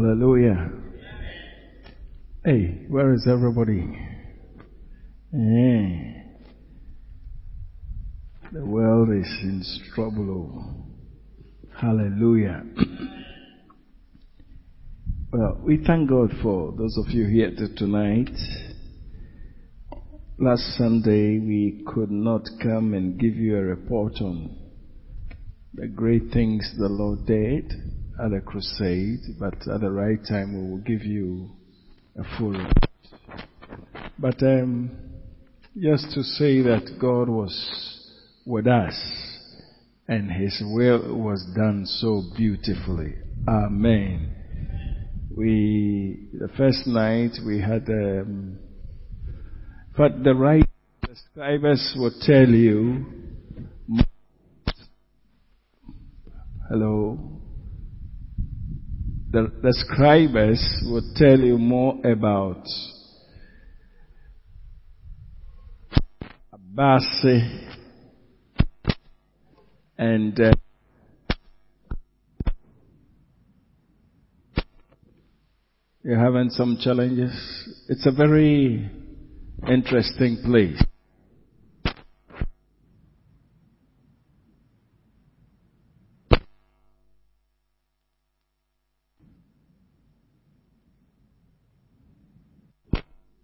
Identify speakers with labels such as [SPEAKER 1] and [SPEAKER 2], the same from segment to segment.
[SPEAKER 1] Hallelujah. Hey, where is everybody? Yeah. The world is in trouble. Oh. Hallelujah. well, we thank God for those of you here tonight. Last Sunday we could not come and give you a report on the great things the Lord did at the crusade, but at the right time we will give you a full. But um, just to say that God was with us and His will was done so beautifully. Amen. We the first night we had, um, but the right the scribes will tell you. Hello the, the scribes will tell you more about Abasi and uh, you're having some challenges. It's a very interesting place.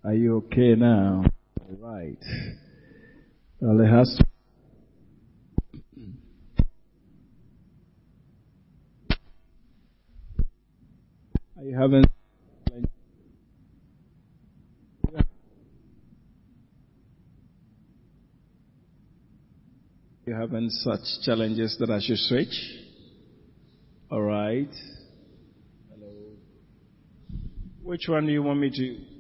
[SPEAKER 1] Are you okay now? All right. Well, it has to. You having? You having such challenges that I should switch? All right. Hello. Which one do you want me to?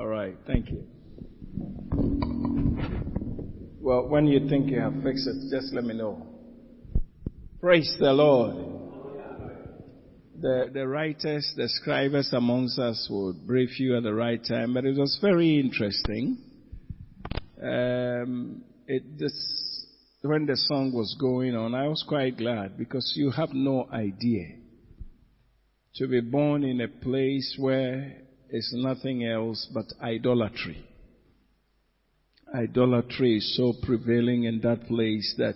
[SPEAKER 1] All right, thank you. Well, when you think you have fixed it, just let me know. Praise the Lord. The, the writers, the scribes amongst us would brief you at the right time, but it was very interesting. Um, it, this, when the song was going on, I was quite glad because you have no idea to be born in a place where is nothing else but idolatry. Idolatry is so prevailing in that place that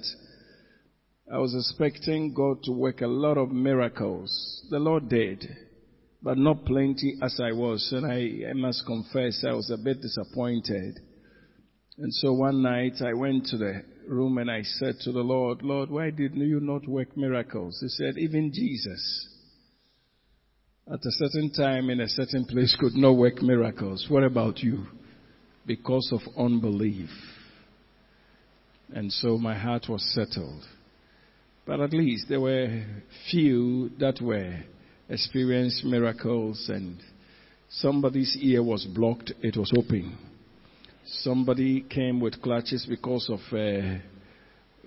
[SPEAKER 1] I was expecting God to work a lot of miracles. The Lord did, but not plenty as I was. And I, I must confess, I was a bit disappointed. And so one night I went to the room and I said to the Lord, Lord, why did you not work miracles? He said, even Jesus at a certain time in a certain place could not work miracles. What about you? Because of unbelief. And so my heart was settled. But at least there were few that were experienced miracles and somebody's ear was blocked, it was open. Somebody came with clutches because of a,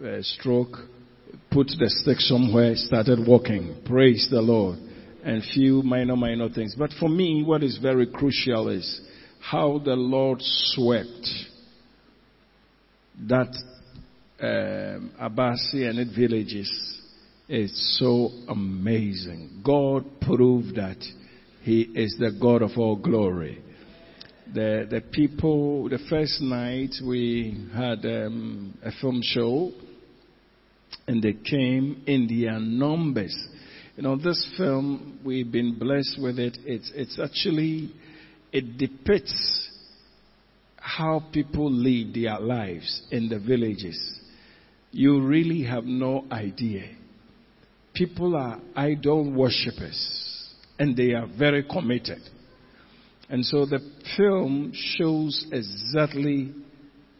[SPEAKER 1] a stroke, put the stick somewhere, started walking. Praise the Lord and few minor, minor things. But for me, what is very crucial is how the Lord swept that um, Abasi and its villages is so amazing. God proved that He is the God of all glory. The, the people, the first night we had um, a film show and they came in their numbers you know, this film, we've been blessed with it. It's, it's actually, it depicts how people lead their lives in the villages. You really have no idea. People are idol worshippers and they are very committed. And so the film shows exactly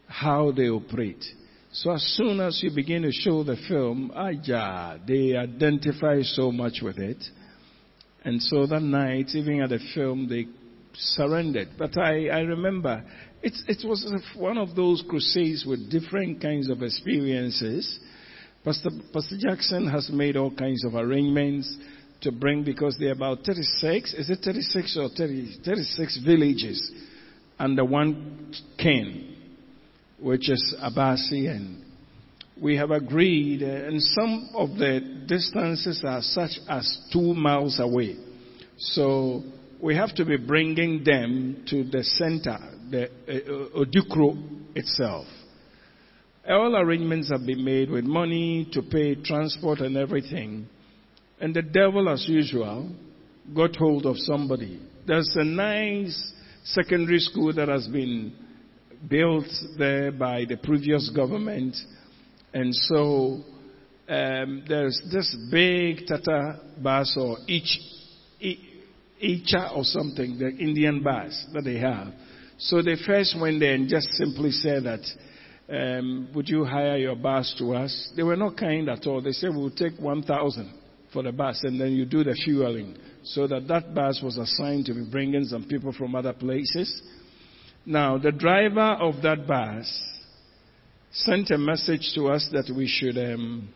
[SPEAKER 1] how they operate. So as soon as you begin to show the film, yeah, they identify so much with it. And so that night, even at the film, they surrendered. But I, I remember it's, it was one of those crusades with different kinds of experiences. Pastor, Pastor Jackson has made all kinds of arrangements to bring because there are about 36, is it 36 or 30, 36 villages under one king which is Abasi, and we have agreed, uh, and some of the distances are such as two miles away. So we have to be bringing them to the center, the uh, Odukro itself. All arrangements have been made with money to pay transport and everything. And the devil, as usual, got hold of somebody. There's a nice secondary school that has been built there by the previous government. And so um, there's this big Tata bus or each, Eicher or something, the Indian bus that they have. So they first went there and just simply said that um, would you hire your bus to us? They were not kind at all. They said, we'll take 1,000 for the bus and then you do the fueling. So that that bus was assigned to be bringing some people from other places. Now, the driver of that bus sent a message to us that we should, um,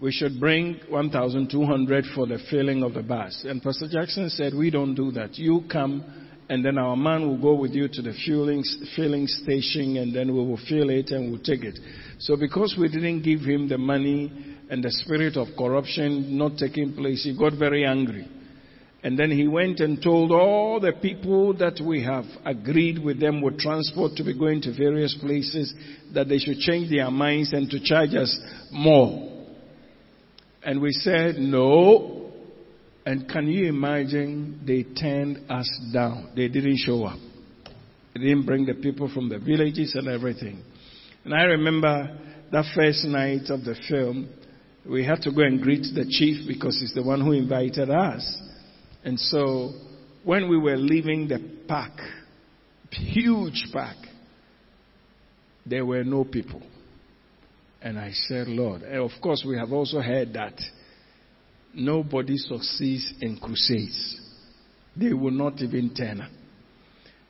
[SPEAKER 1] we should bring 1,200 for the filling of the bus. And Pastor Jackson said, we don't do that. You come and then our man will go with you to the fueling, filling station and then we will fill it and we'll take it. So because we didn't give him the money and the spirit of corruption not taking place, he got very angry. And then he went and told all the people that we have agreed with them with transport to be going to various places that they should change their minds and to charge us more. And we said, no, and can you imagine they turned us down? They didn't show up. They didn't bring the people from the villages and everything. And I remember that first night of the film, we had to go and greet the chief because he's the one who invited us. And so when we were leaving the park, huge park, there were no people. And I said, Lord, and of course we have also heard that Nobody succeeds in crusades. They will not even turn up.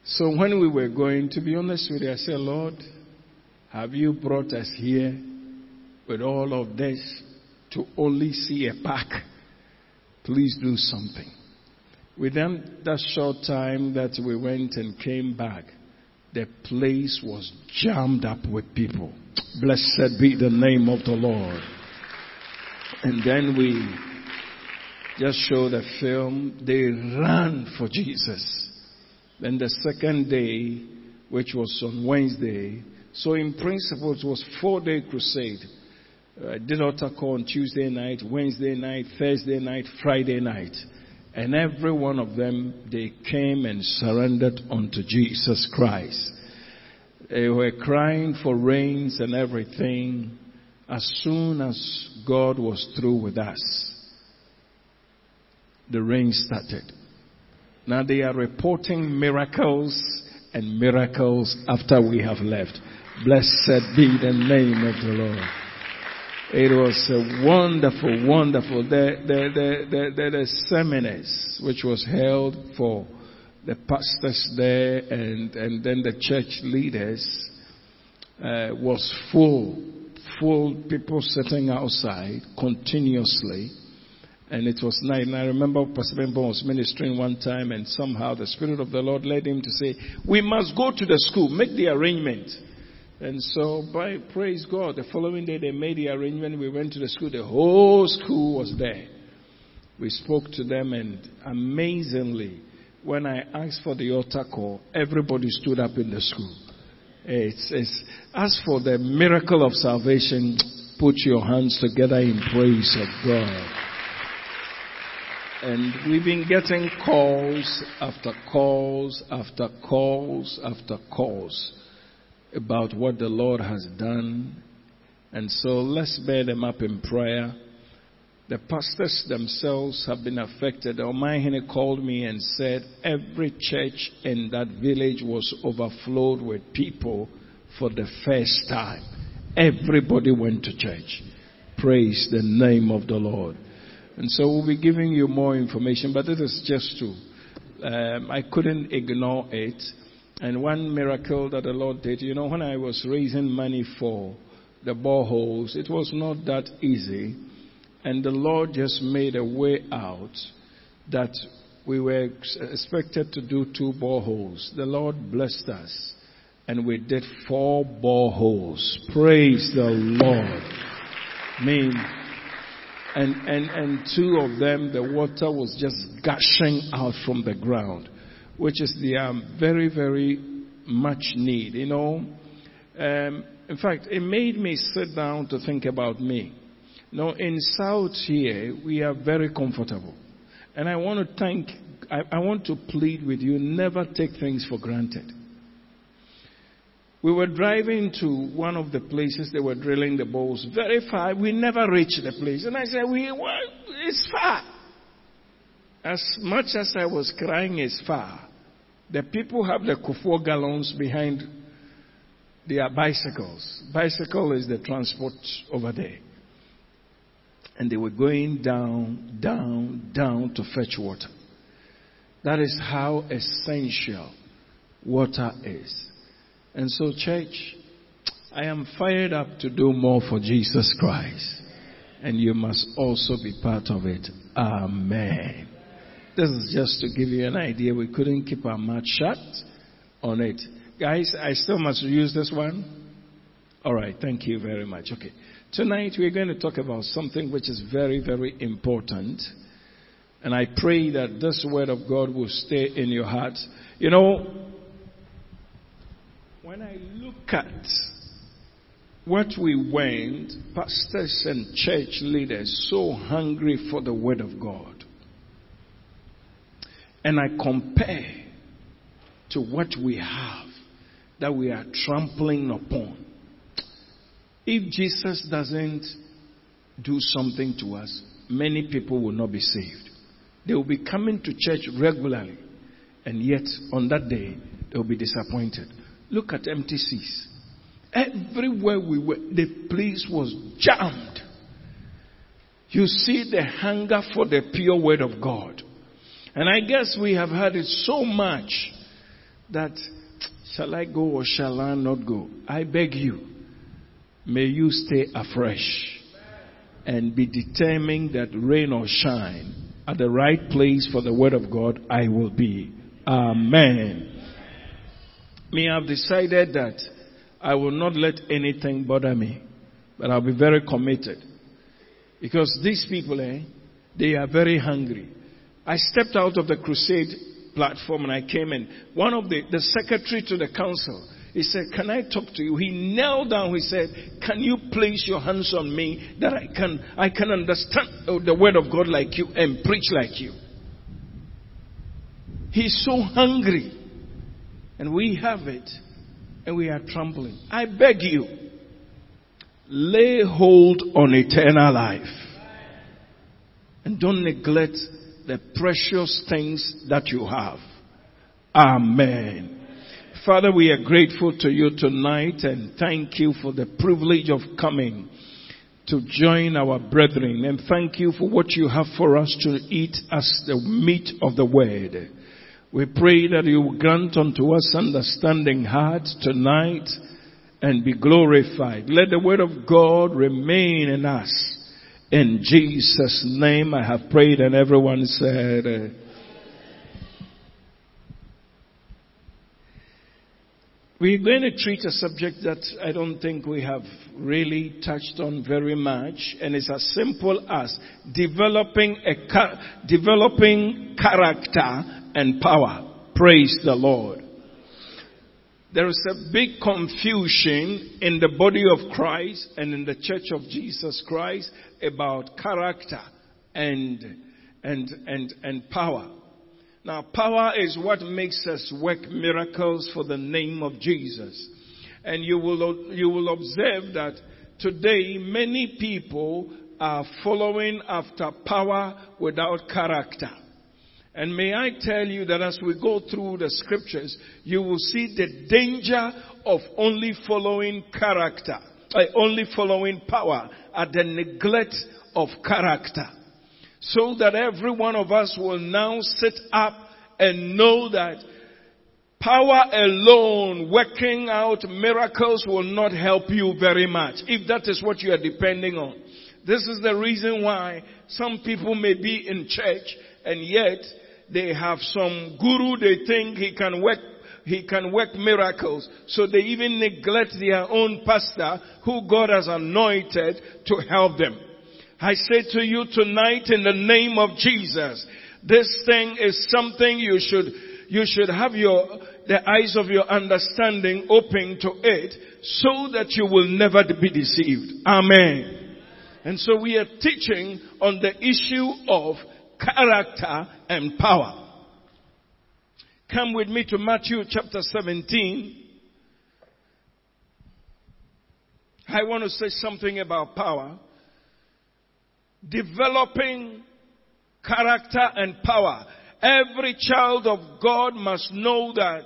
[SPEAKER 1] So when we were going, to be honest with you, I said, Lord, have you brought us here with all of this to only see a park? Please do something. Within that short time that we went and came back, the place was jammed up with people. Blessed be the name of the Lord. And then we just show the film, they ran for Jesus. Then the second day, which was on Wednesday, so in principle it was four day crusade. I did altar call on Tuesday night, Wednesday night, Thursday night, Friday night. And every one of them, they came and surrendered unto Jesus Christ. They were crying for rains and everything as soon as God was through with us the rain started. Now they are reporting miracles and miracles after we have left. Blessed be the name of the Lord. It was a wonderful, wonderful. The, the, the, the, seminars which was held for the pastors there and, and then the church leaders uh, was full, full people sitting outside continuously and it was night. And I remember Pastor Benbo was ministering one time, and somehow the Spirit of the Lord led him to say, We must go to the school, make the arrangement. And so, by praise God, the following day they made the arrangement. We went to the school. The whole school was there. We spoke to them, and amazingly, when I asked for the altar call, everybody stood up in the school. It's, it's, as for the miracle of salvation, put your hands together in praise of God. And we've been getting calls after calls after calls after calls about what the Lord has done. And so let's bear them up in prayer. The pastors themselves have been affected. Omahine called me and said every church in that village was overflowed with people for the first time. Everybody went to church. Praise the name of the Lord. And so we'll be giving you more information, but it is just to. Um, I couldn't ignore it. And one miracle that the Lord did, you know, when I was raising money for the boreholes, it was not that easy. And the Lord just made a way out that we were expected to do two boreholes. The Lord blessed us. And we did four boreholes. Praise the Lord. I mean, And, and, and two of them, the water was just gushing out from the ground, which is the um, very, very much need. You know, um, in fact, it made me sit down to think about me. Know, in South here, we are very comfortable. And I want to thank, I, I want to plead with you, never take things for granted. We were driving to one of the places they were drilling the bowls very far. We never reached the place. And I said, we, well, it's far. As much as I was crying, it's far. The people have the Kufuor gallons behind their bicycles. Bicycle is the transport over there. And they were going down, down, down to fetch water. That is how essential water is. And so, church, I am fired up to do more for Jesus Christ. And you must also be part of it. Amen. This is just to give you an idea. We couldn't keep our mouth shut on it. Guys, I still must use this one. All right. Thank you very much. Okay. Tonight we're going to talk about something which is very, very important. And I pray that this word of God will stay in your heart. You know, when I look at what we went, pastors and church leaders so hungry for the Word of God, and I compare to what we have that we are trampling upon, if Jesus doesn't do something to us, many people will not be saved. They will be coming to church regularly, and yet on that day, they will be disappointed. Look at MTCs. Everywhere we went, the place was jammed. You see the hunger for the pure word of God. And I guess we have heard it so much that shall I go or shall I not go? I beg you, may you stay afresh and be determined that rain or shine at the right place for the word of God, I will be. Amen. Me, I've decided that I will not let anything bother me, but I'll be very committed. Because these people, eh, they are very hungry. I stepped out of the crusade platform and I came in. One of the, the secretary to the council, he said, Can I talk to you? He knelt down, he said, Can you place your hands on me that I can, I can understand the word of God like you and preach like you? He's so hungry. And we have it, and we are trampling. I beg you, lay hold on eternal life. And don't neglect the precious things that you have. Amen. Father, we are grateful to you tonight and thank you for the privilege of coming to join our brethren and thank you for what you have for us to eat as the meat of the word. We pray that you grant unto us understanding hearts tonight and be glorified. Let the word of God remain in us. In Jesus' name I have prayed and everyone said, uh, We're going to treat a subject that I don't think we have really touched on very much, and it's as simple as developing a developing character and power. Praise the Lord. There is a big confusion in the body of Christ and in the church of Jesus Christ about character and, and, and, and power. Now, power is what makes us work miracles for the name of Jesus. And you will, you will observe that today many people are following after power without character. And may I tell you that as we go through the scriptures, you will see the danger of only following character, uh, only following power at the neglect of character. So that every one of us will now sit up and know that power alone working out miracles will not help you very much if that is what you are depending on. This is the reason why some people may be in church and yet they have some guru they think he can work he can work miracles. So they even neglect their own pastor who God has anointed to help them. I say to you tonight in the name of Jesus, this thing is something you should, you should have your, the eyes of your understanding open to it so that you will never be deceived. Amen. And so we are teaching on the issue of character and power. Come with me to Matthew chapter 17. I want to say something about power. Developing character and power. Every child of God must know that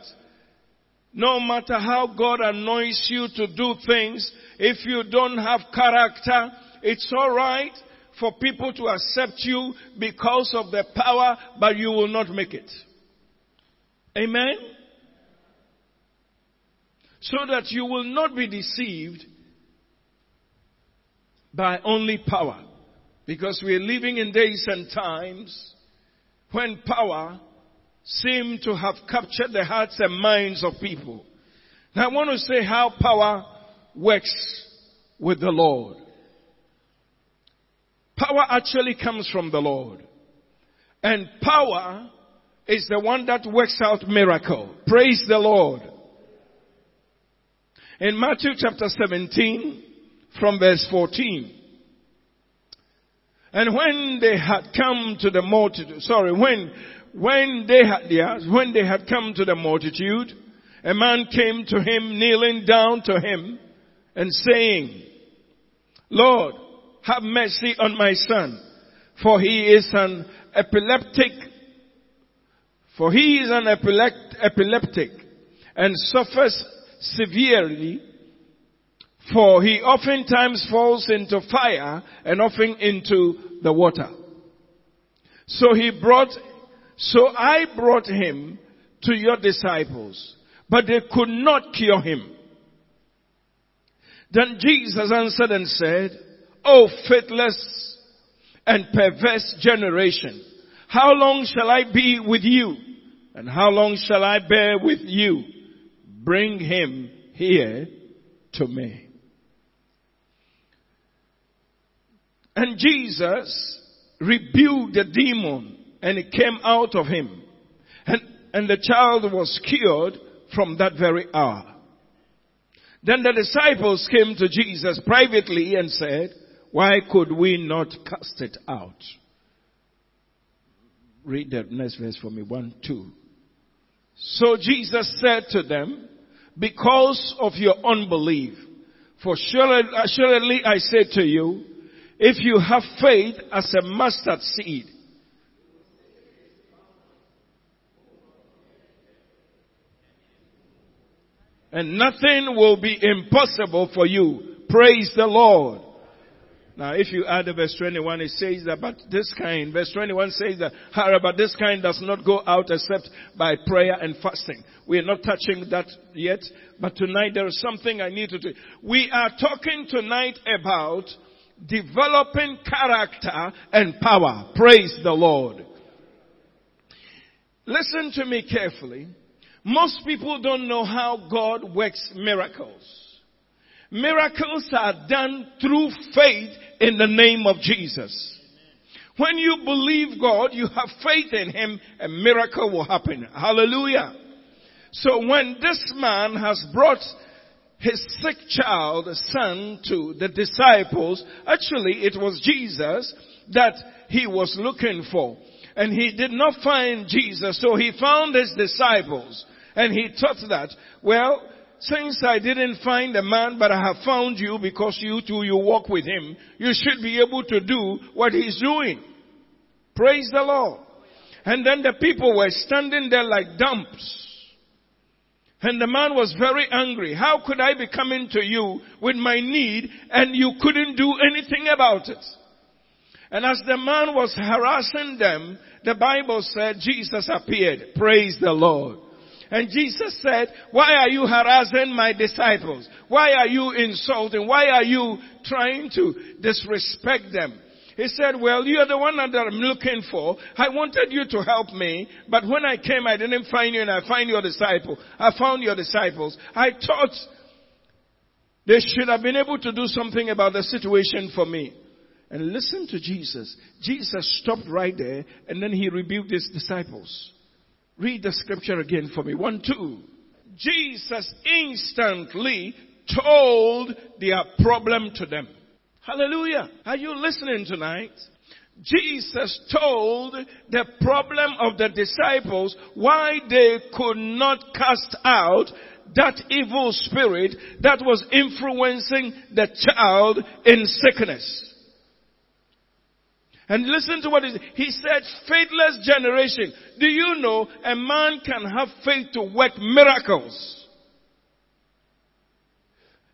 [SPEAKER 1] no matter how God anoints you to do things, if you don't have character, it's alright for people to accept you because of the power, but you will not make it. Amen? So that you will not be deceived by only power. Because we are living in days and times when power seems to have captured the hearts and minds of people. Now I want to say how power works with the Lord. Power actually comes from the Lord. And power is the one that works out miracle. Praise the Lord. In Matthew chapter 17, from verse 14. And when they had come to the multitude, sorry, when, when they had, yeah, when they had come to the multitude, a man came to him, kneeling down to him, and saying, Lord, have mercy on my son, for he is an epileptic, for he is an epileptic, and suffers severely for he oftentimes falls into fire and often into the water. So he brought, so I brought him to your disciples, but they could not cure him. Then Jesus answered and said, O faithless and perverse generation, how long shall I be with you? And how long shall I bear with you? Bring him here to me. And Jesus rebuked the demon and it came out of him. And, and the child was cured from that very hour. Then the disciples came to Jesus privately and said, why could we not cast it out? Read the next verse for me. One, two. So Jesus said to them, because of your unbelief, for surely, uh, surely I say to you, if you have faith as a mustard seed, and nothing will be impossible for you. Praise the Lord. Now, if you add verse 21, it says that, but this kind, verse 21 says that, however, this kind does not go out except by prayer and fasting. We are not touching that yet, but tonight there is something I need to do. We are talking tonight about developing character and power. Praise the Lord. Listen to me carefully. Most people don't know how God works miracles. Miracles are done through faith in the name of Jesus. When you believe God, you have faith in Him, a miracle will happen. Hallelujah. So when this man has brought his sick child, son, to the disciples. Actually, it was Jesus that he was looking for. And he did not find Jesus, so he found his disciples. And he thought that, well, since I didn't find a man, but I have found you because you two, you walk with him, you should be able to do what he's doing. Praise the Lord. And then the people were standing there like dumps. And the man was very angry. How could I be coming to you with my need and you couldn't do anything about it? And as the man was harassing them, the Bible said Jesus appeared. Praise the Lord. And Jesus said, why are you harassing my disciples? Why are you insulting? Why are you trying to disrespect them? He said, well, you're the one that I'm looking for. I wanted you to help me, but when I came, I didn't find you and I find your disciple. I found your disciples. I thought they should have been able to do something about the situation for me. And listen to Jesus. Jesus stopped right there and then he rebuked his disciples. Read the scripture again for me. One, two. Jesus instantly told their problem to them. Hallelujah. Are you listening tonight? Jesus told the problem of the disciples why they could not cast out that evil spirit that was influencing the child in sickness. And listen to what he, he said, faithless generation. Do you know a man can have faith to work miracles?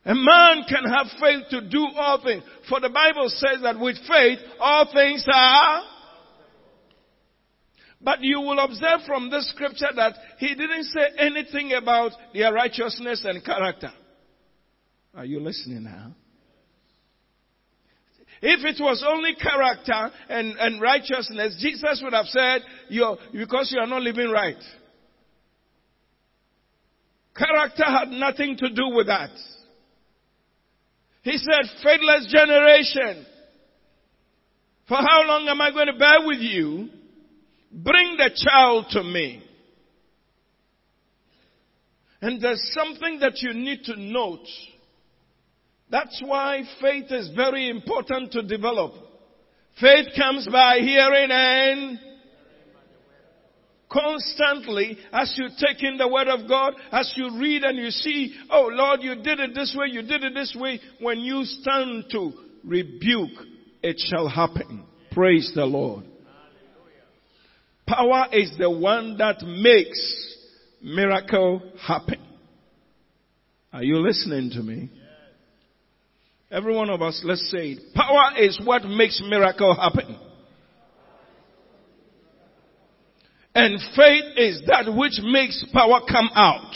[SPEAKER 1] A man can have faith to do all things. For the Bible says that with faith, all things are. But you will observe from this scripture that he didn't say anything about their righteousness and character. Are you listening now? If it was only character and, and righteousness, Jesus would have said, you're, because you are not living right. Character had nothing to do with that. He said, faithless generation. For how long am I going to bear with you? Bring the child to me. And there's something that you need to note. That's why faith is very important to develop. Faith comes by hearing and constantly as you take in the word of God, as you read and you see, oh Lord, you did it this way, you did it this way, when you stand to rebuke, it shall happen. Praise the Lord. Power is the one that makes miracle happen. Are you listening to me? Every one of us, let's say it. Power is what makes miracle happen. And faith is that which makes power come out.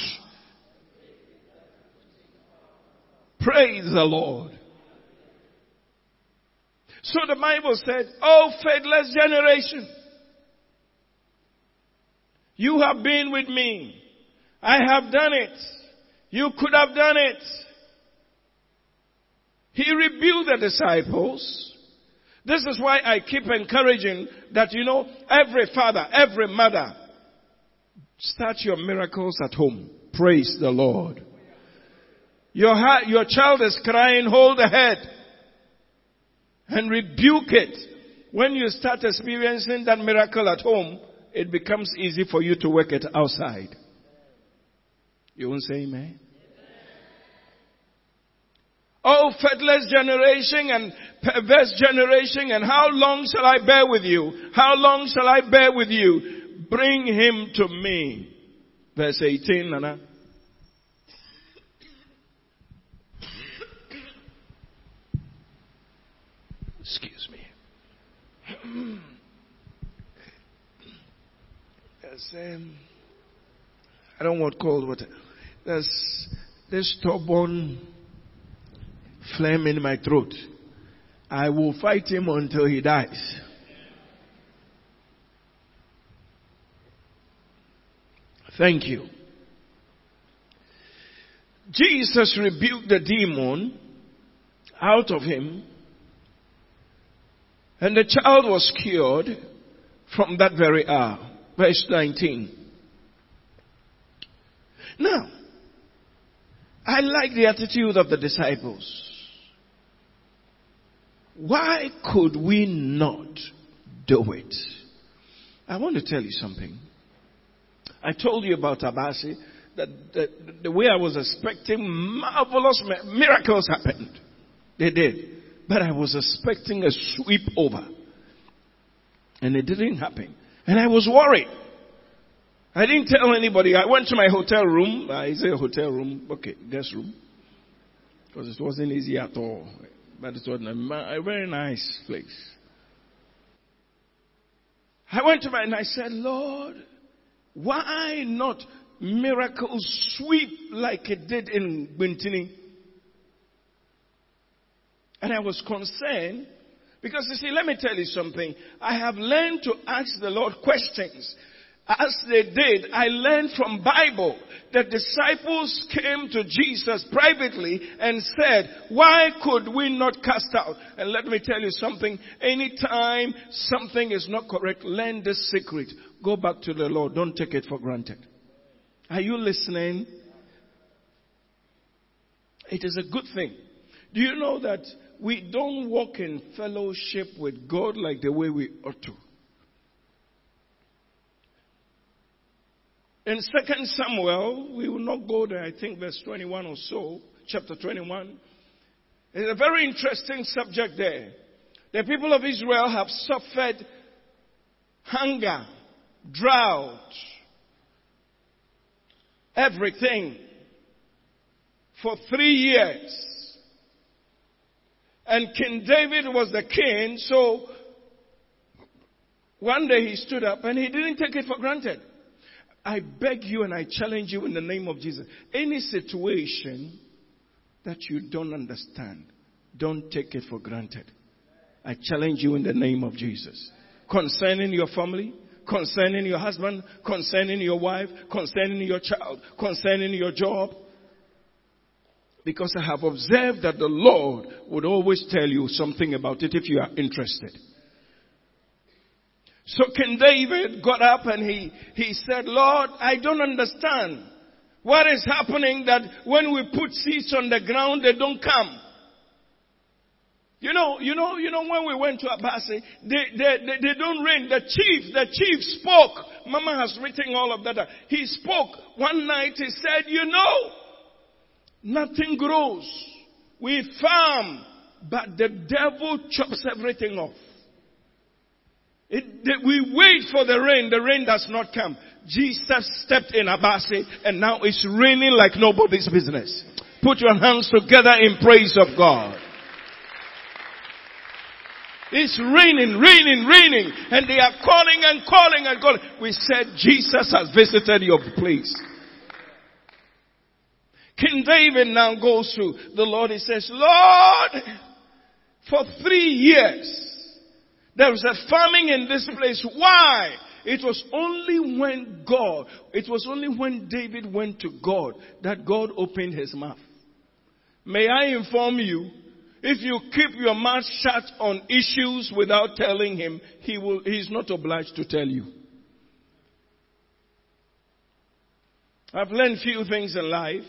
[SPEAKER 1] Praise the Lord. So the Bible said, Oh faithless generation, you have been with me. I have done it. You could have done it. He rebuked the disciples. This is why I keep encouraging that, you know, every father, every mother, start your miracles at home. Praise the Lord. Your, your child is crying, hold the head and rebuke it. When you start experiencing that miracle at home, it becomes easy for you to work it outside. You won't say amen? Oh, faithless generation and perverse generation, and how long shall I bear with you? How long shall I bear with you? Bring him to me. Verse 18, Nana. Excuse me. There's, um, I don't want cold water. There's this stubborn phlegm in my throat. I will fight him until he dies. Thank you. Jesus rebuked the demon out of him, and the child was cured from that very hour. Verse 19. Now, I like the attitude of the disciples. Why could we not do it? I want to tell you something. I told you about Abasi that the, the way I was expecting marvelous miracles happened. They did. But I was expecting a sweep over. And it didn't happen. And I was worried. I didn't tell anybody. I went to my hotel room. Uh, I say hotel room. Okay, guest room. Because it wasn't easy at all. But it was a very nice place. I went to my and I said, Lord, why not miracles sweep like it did in Bintini? And I was concerned because you see, let me tell you something. I have learned to ask the Lord questions. As they did, I learned from Bible that disciples came to Jesus privately and said, why could we not cast out? And let me tell you something. Anytime something is not correct, learn this secret. Go back to the Lord. Don't take it for granted. Are you listening? It is a good thing. Do you know that we don't walk in fellowship with God like the way we ought to? In Second Samuel, we will not go there, I think verse 21 or so, chapter 21. It's a very interesting subject there. The people of Israel have suffered hunger, drought, everything for three years. And King David was the king, so one day he stood up and he didn't take it for granted. I beg you and I challenge you in the name of Jesus. Any situation that you don't understand, don't take it for granted. I challenge you in the name of Jesus. Concerning your family, concerning your husband, concerning your wife, concerning your child, concerning your job. Because I have observed that the Lord would always tell you something about it if you are interested. So King David got up and he, he said, Lord, I don't understand. What is happening that when we put seeds on the ground, they don't come? You know, you know, you know, when we went to Abase, they, they, they, they don't rain. The chief, the chief spoke. Mama has written all of that. He spoke one night. He said, you know, nothing grows. We farm, but the devil chops everything off. It, we wait for the rain. The rain does not come. Jesus stepped in Abase and now it's raining like nobody's business. Put your hands together in praise of God. It's raining, raining, raining. And they are calling and calling and calling. We said Jesus has visited your place. King David now goes to the Lord. He says, Lord, for three years, there was a famine in this place. Why? It was only when God, it was only when David went to God that God opened his mouth. May I inform you, if you keep your mouth shut on issues without telling him, he will, he's not obliged to tell you. I've learned few things in life.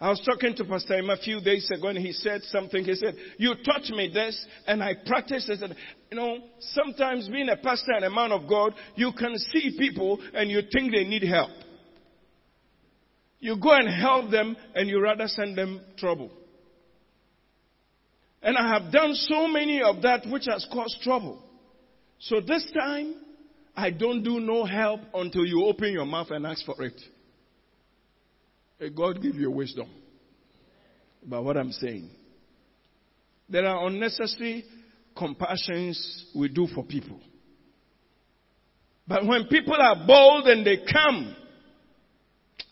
[SPEAKER 1] I was talking to Pastor Emma a few days ago and he said something. He said, you taught me this and I practiced it. You know, sometimes being a pastor and a man of God, you can see people and you think they need help. You go and help them and you rather send them trouble. And I have done so many of that which has caused trouble. So this time, I don't do no help until you open your mouth and ask for it. God give you wisdom about what I'm saying. There are unnecessary compassions we do for people. But when people are bold and they come,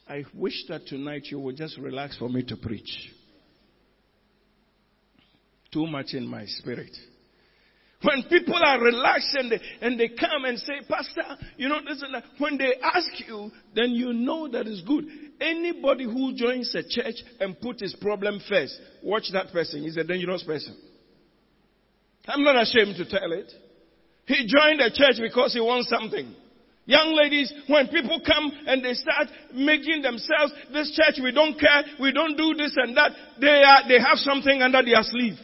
[SPEAKER 1] I wish that tonight you would just relax for me to preach. Too much in my spirit. When people are relaxed and they, and they come and say, Pastor, you know, this when they ask you, then you know that is good. Anybody who joins a church and put his problem first, watch that person. He's a dangerous person. I'm not ashamed to tell it. He joined a church because he wants something. Young ladies, when people come and they start making themselves, this church, we don't care, we don't do this and that, they are, they have something under their sleeve.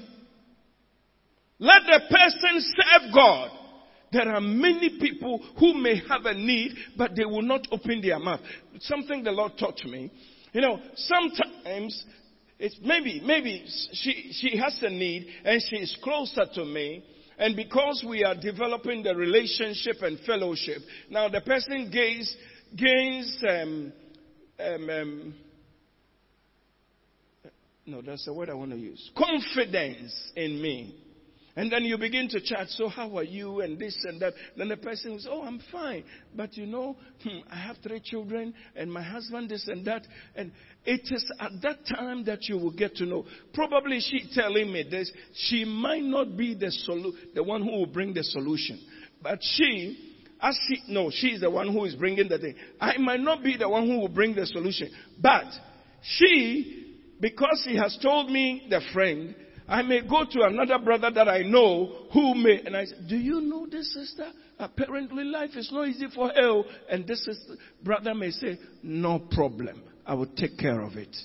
[SPEAKER 1] Let the person serve God. There are many people who may have a need, but they will not open their mouth. Something the Lord taught me. You know, sometimes it's maybe, maybe she, she has a need and she is closer to me. And because we are developing the relationship and fellowship, now the person gains, gains, um, um, um, no, that's the word I want to use. Confidence in me. And then you begin to chat, so how are you and this and that. Then the person says, oh, I'm fine. But you know, hmm, I have three children and my husband this and that. And it is at that time that you will get to know. Probably she telling me this, she might not be the solu- the one who will bring the solution. But she, as she, no, she is the one who is bringing the thing. I might not be the one who will bring the solution. But she, because she has told me the friend, I may go to another brother that I know who may, and I say, do you know this sister? Apparently life is not easy for her. And this sister, brother may say, no problem. I will take care of it.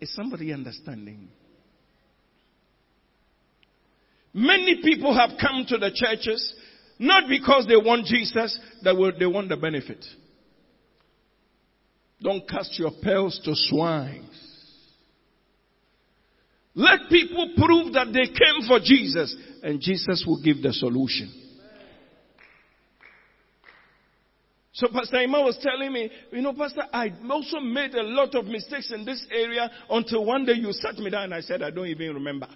[SPEAKER 1] Is somebody understanding? Many people have come to the churches not because they want Jesus, that they want the benefit. Don't cast your pearls to swines. Let people prove that they came for Jesus and Jesus will give the solution. So Pastor Ima was telling me, you know, Pastor, I also made a lot of mistakes in this area until one day you sat me down and I said, I don't even remember.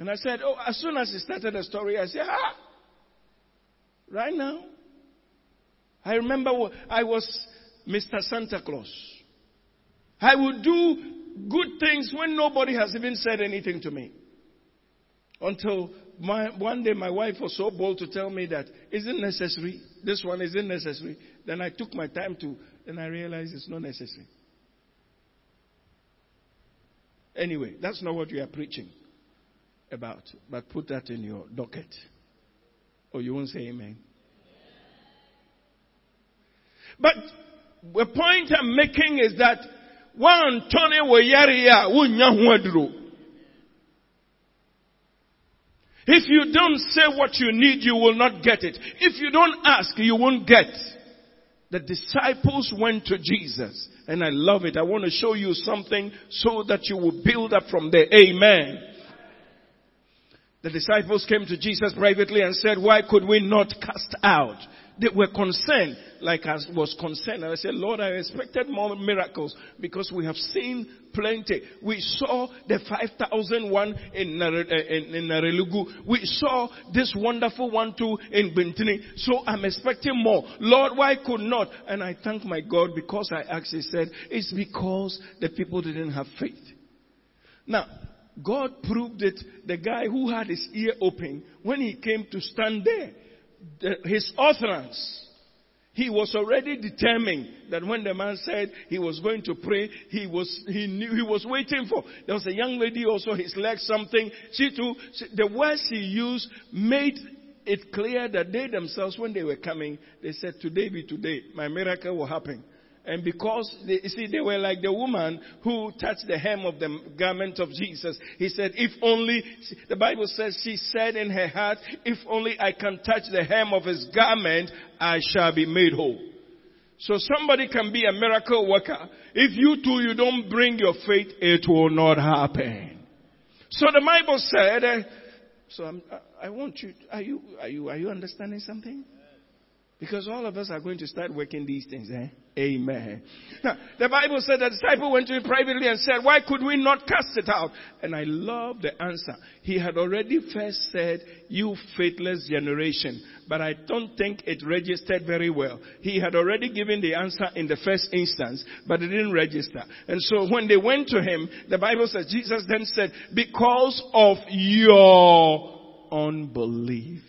[SPEAKER 1] And I said, oh, as soon as he started the story, I said, ah, right now. I remember I was Mr. Santa Claus. I would do good things when nobody has even said anything to me. Until my, one day my wife was so bold to tell me that, isn't necessary? This one isn't necessary. Then I took my time to, and I realized it's not necessary. Anyway, that's not what we are preaching about, but put that in your docket. Or you won't say amen. But the point I'm making is that one Tony Wayaria wunya If you don't say what you need, you will not get it. If you don't ask, you won't get. The disciples went to Jesus, and I love it. I want to show you something so that you will build up from there. Amen. The disciples came to Jesus privately and said, why could we not cast out? They were concerned, like I was concerned. And I said, Lord, I expected more miracles because we have seen plenty. We saw the 5,000 one in, eh, in, in Narelugu. We saw this wonderful one too in Bintini. So I'm expecting more. Lord, why could not? And I thank my God because I actually said, it's because the people didn't have faith. Now, God proved it. The guy who had his ear open, when he came to stand there, the, his utterance, he was already determined that when the man said he was going to pray, he was, he knew, he was waiting for. There was a young lady also, his leg something. She too, she, the words he used made it clear that they themselves, when they were coming, they said, today be today, my miracle will happen. And because, they, you see, they were like the woman who touched the hem of the garment of Jesus. He said, if only, the Bible says she said in her heart, if only I can touch the hem of his garment, I shall be made whole. So somebody can be a miracle worker. If you too, you don't bring your faith, it will not happen. So the Bible said, uh, so I'm, I want you, are you, are you, are you understanding something? Because all of us are going to start working these things, eh? Amen. Now, the Bible said that the disciple went to him privately and said, why could we not cast it out? And I love the answer. He had already first said, you faithless generation. But I don't think it registered very well. He had already given the answer in the first instance, but it didn't register. And so when they went to him, the Bible says, Jesus then said, because of your unbelief.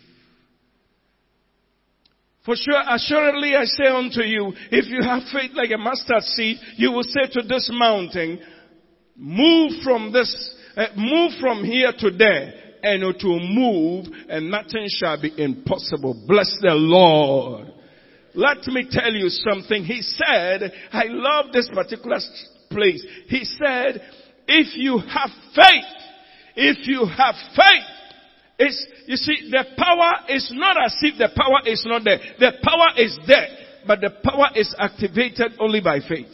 [SPEAKER 1] For sure, assuredly I say unto you, if you have faith like a mustard seed, you will say to this mountain, move from this, uh, move from here to there, and it will move, and nothing shall be impossible. Bless the Lord. Let me tell you something. He said, I love this particular place. He said, if you have faith, if you have faith, it's, you see, the power is not as if the power is not there. The power is there, but the power is activated only by faith.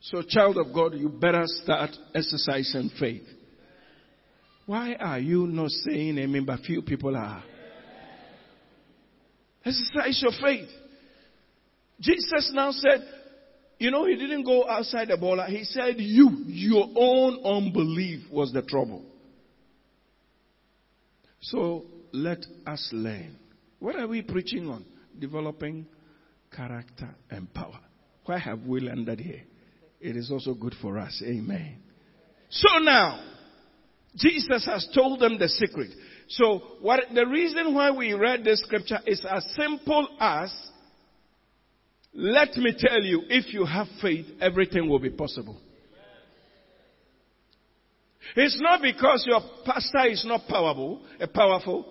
[SPEAKER 1] So child of God, you better start exercising faith. Why are you not saying amen, but few people are? Exercise your faith. Jesus now said, you know, he didn't go outside the border. He said, you, your own unbelief was the trouble. So let us learn. What are we preaching on? Developing character and power. Why have we landed here? It is also good for us. Amen. So now, Jesus has told them the secret. So what, the reason why we read this scripture is as simple as, let me tell you, if you have faith, everything will be possible. It's not because your pastor is not powerful, uh, powerful.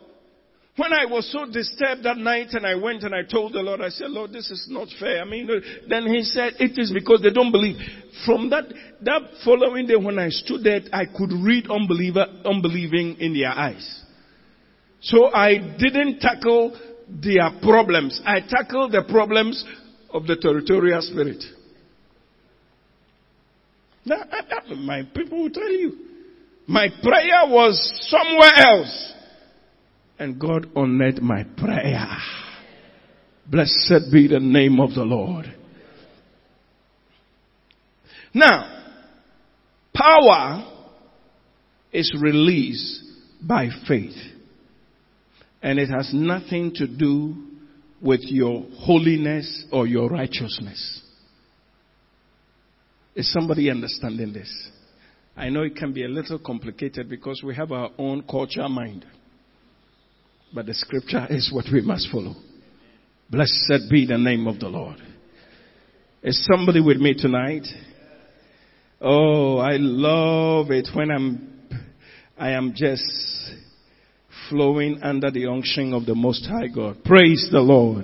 [SPEAKER 1] When I was so disturbed that night and I went and I told the Lord, I said, Lord, this is not fair. I mean, then he said, it is because they don't believe. From that, that following day when I stood there, I could read unbeliever, unbelieving in their eyes. So I didn't tackle their problems. I tackled the problems of the territorial spirit. Now, my people will tell you. My prayer was somewhere else. And God honored my prayer. Blessed be the name of the Lord. Now, power is released by faith. And it has nothing to do with your holiness or your righteousness. Is somebody understanding this? I know it can be a little complicated because we have our own culture mind. But the scripture is what we must follow. Blessed be the name of the Lord. Is somebody with me tonight? Oh, I love it when I'm, I am just flowing under the unction of the Most High God. Praise the Lord.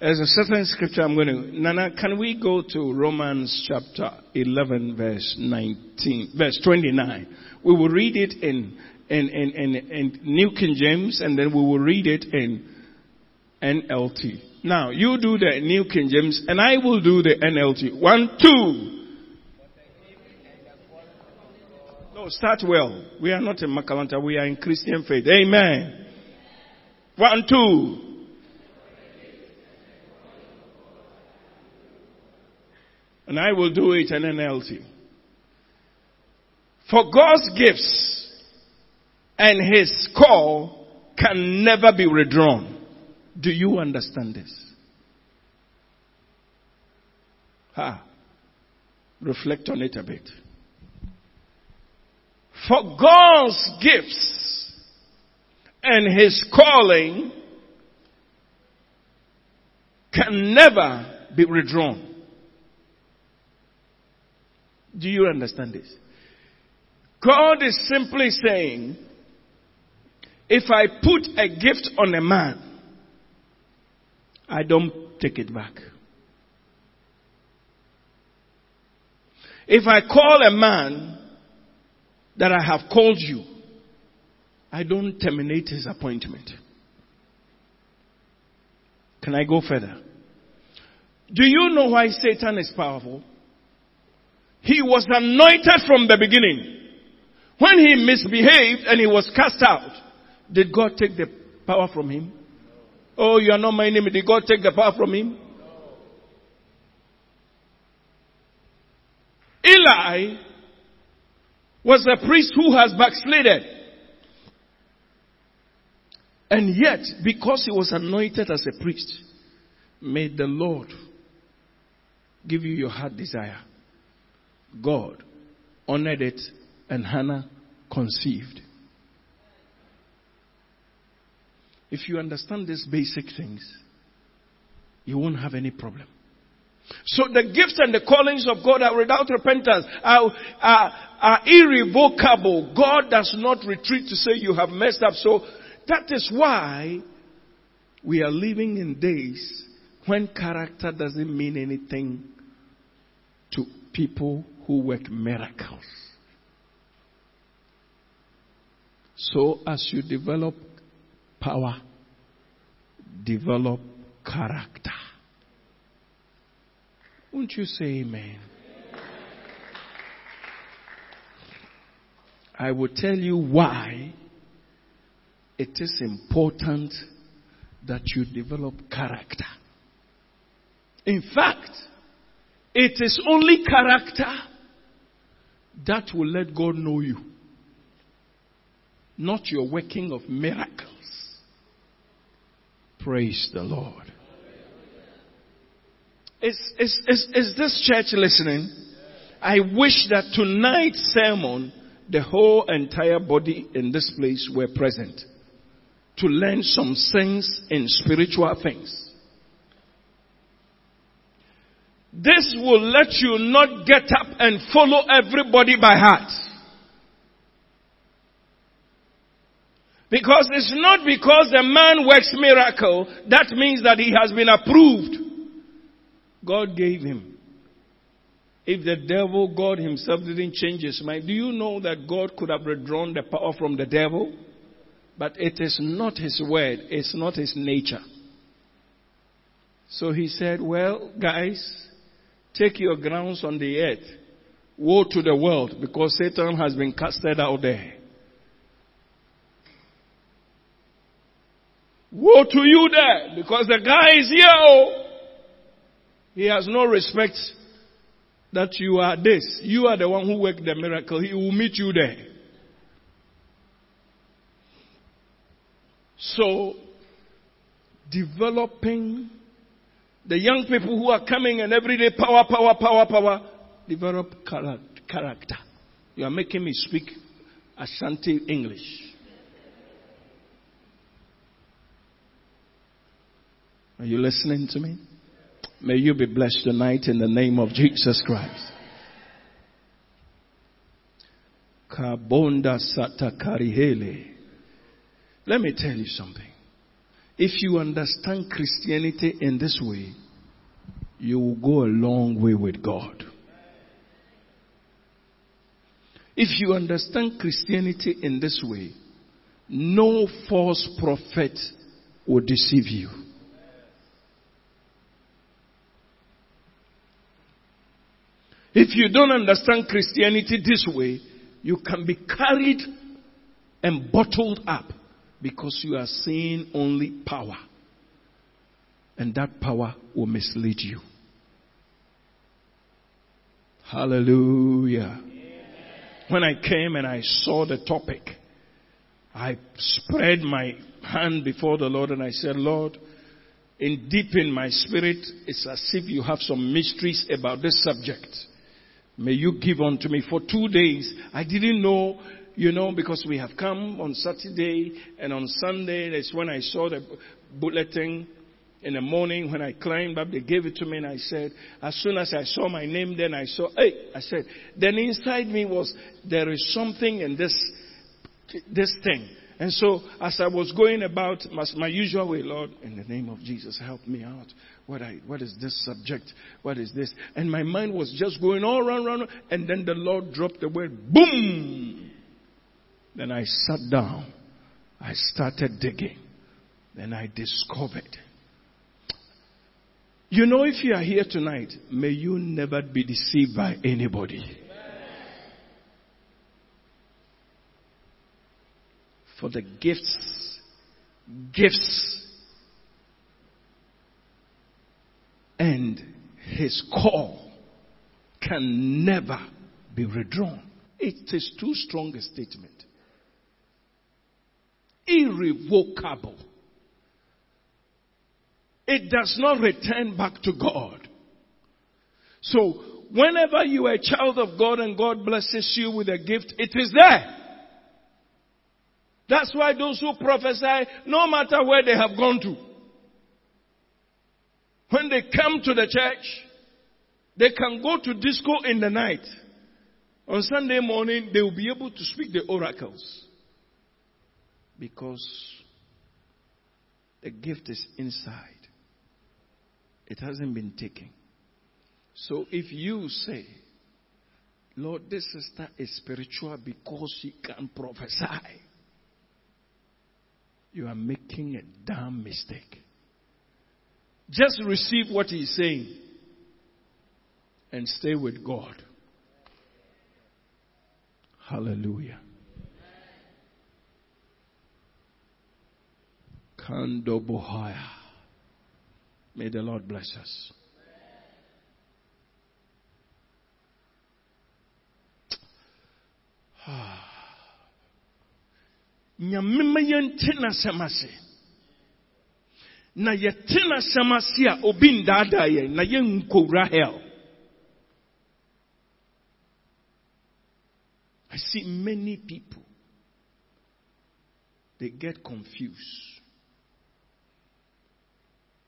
[SPEAKER 1] There's a certain scripture I'm going to, Nana, can we go to Romans chapter 11 verse 19, verse 29? We will read it in, in, in, in, in New King James and then we will read it in NLT. Now, you do the New King James and I will do the NLT. One, two. No, start well. We are not in Makalanta, we are in Christian faith. Amen. One, two. And I will do it in NLT. For God's gifts and His call can never be withdrawn. Do you understand this? Ha. Reflect on it a bit. For God's gifts and His calling can never be withdrawn. Do you understand this? God is simply saying, if I put a gift on a man, I don't take it back. If I call a man that I have called you, I don't terminate his appointment. Can I go further? Do you know why Satan is powerful? He was anointed from the beginning. When he misbehaved and he was cast out, did God take the power from him? Oh, you are not my enemy. Did God take the power from him? Eli was a priest who has backslided. And yet, because he was anointed as a priest, may the Lord give you your heart desire. God honored it and Hannah conceived. If you understand these basic things, you won't have any problem. So the gifts and the callings of God are without repentance, are, are, are irrevocable. God does not retreat to say you have messed up. So that is why we are living in days when character doesn't mean anything to people who work miracles. So as you develop power, develop character. Won't you say amen? I will tell you why it is important that you develop character. In fact, it is only character that will let God know you. Not your working of miracles. Praise the Lord. Is, is, is, is this church listening? I wish that tonight's sermon the whole entire body in this place were present to learn some sense in spiritual things. This will let you not get up and follow everybody by heart. Because it's not because the man works miracle, that means that he has been approved. God gave him. If the devil, God himself didn't change his mind, do you know that God could have withdrawn the power from the devil? But it is not his word, it's not his nature. So he said, well, guys, take your grounds on the earth. Woe to the world because Satan has been casted out there. Woe to you there because the guy is here. Oh. He has no respect that you are this. You are the one who worked the miracle. He will meet you there. So, developing the young people who are coming and every day power, power, power, power, develop character. You are making me speak Ashanti English. Are you listening to me? May you be blessed tonight in the name of Jesus Christ. Kabonda satakarihele. Let me tell you something. If you understand Christianity in this way, you will go a long way with God. If you understand Christianity in this way, no false prophet will deceive you. If you don't understand Christianity this way, you can be carried and bottled up because you are seeing only power. And that power will mislead you. Hallelujah. When I came and I saw the topic, I spread my hand before the Lord and I said, Lord, in deep in my spirit, it's as if you have some mysteries about this subject. May you give unto me for two days. I didn't know you know, because we have come on Saturday and on Sunday, that's when I saw the bulletin in the morning when I climbed up, they gave it to me and I said, as soon as I saw my name, then I saw, hey, I said, then inside me was, there is something in this, this thing. And so as I was going about my, usual way, Lord, in the name of Jesus, help me out. What I, what is this subject? What is this? And my mind was just going all around, around, and then the Lord dropped the word, boom! Then I sat down. I started digging. Then I discovered. You know, if you are here tonight, may you never be deceived by anybody. For the gifts, gifts, and his call can never be withdrawn. It is too strong a statement irrevocable. It does not return back to God. So, whenever you are a child of God and God blesses you with a gift, it is there. That's why those who prophesy, no matter where they have gone to, when they come to the church, they can go to disco in the night. On Sunday morning, they will be able to speak the oracles. Because the gift is inside. It hasn't been taken. So if you say, Lord, this sister is spiritual because she can prophesy, you are making a damn mistake. Just receive what he's saying and stay with God. Hallelujah. Kando Bohaya. May the Lord bless us. nyame ma yɛnte n'asɛm ase na yɛte n'asɛm ase a obi ndaadaa yɛn na yɛnkowura hell I see many people, they get confused.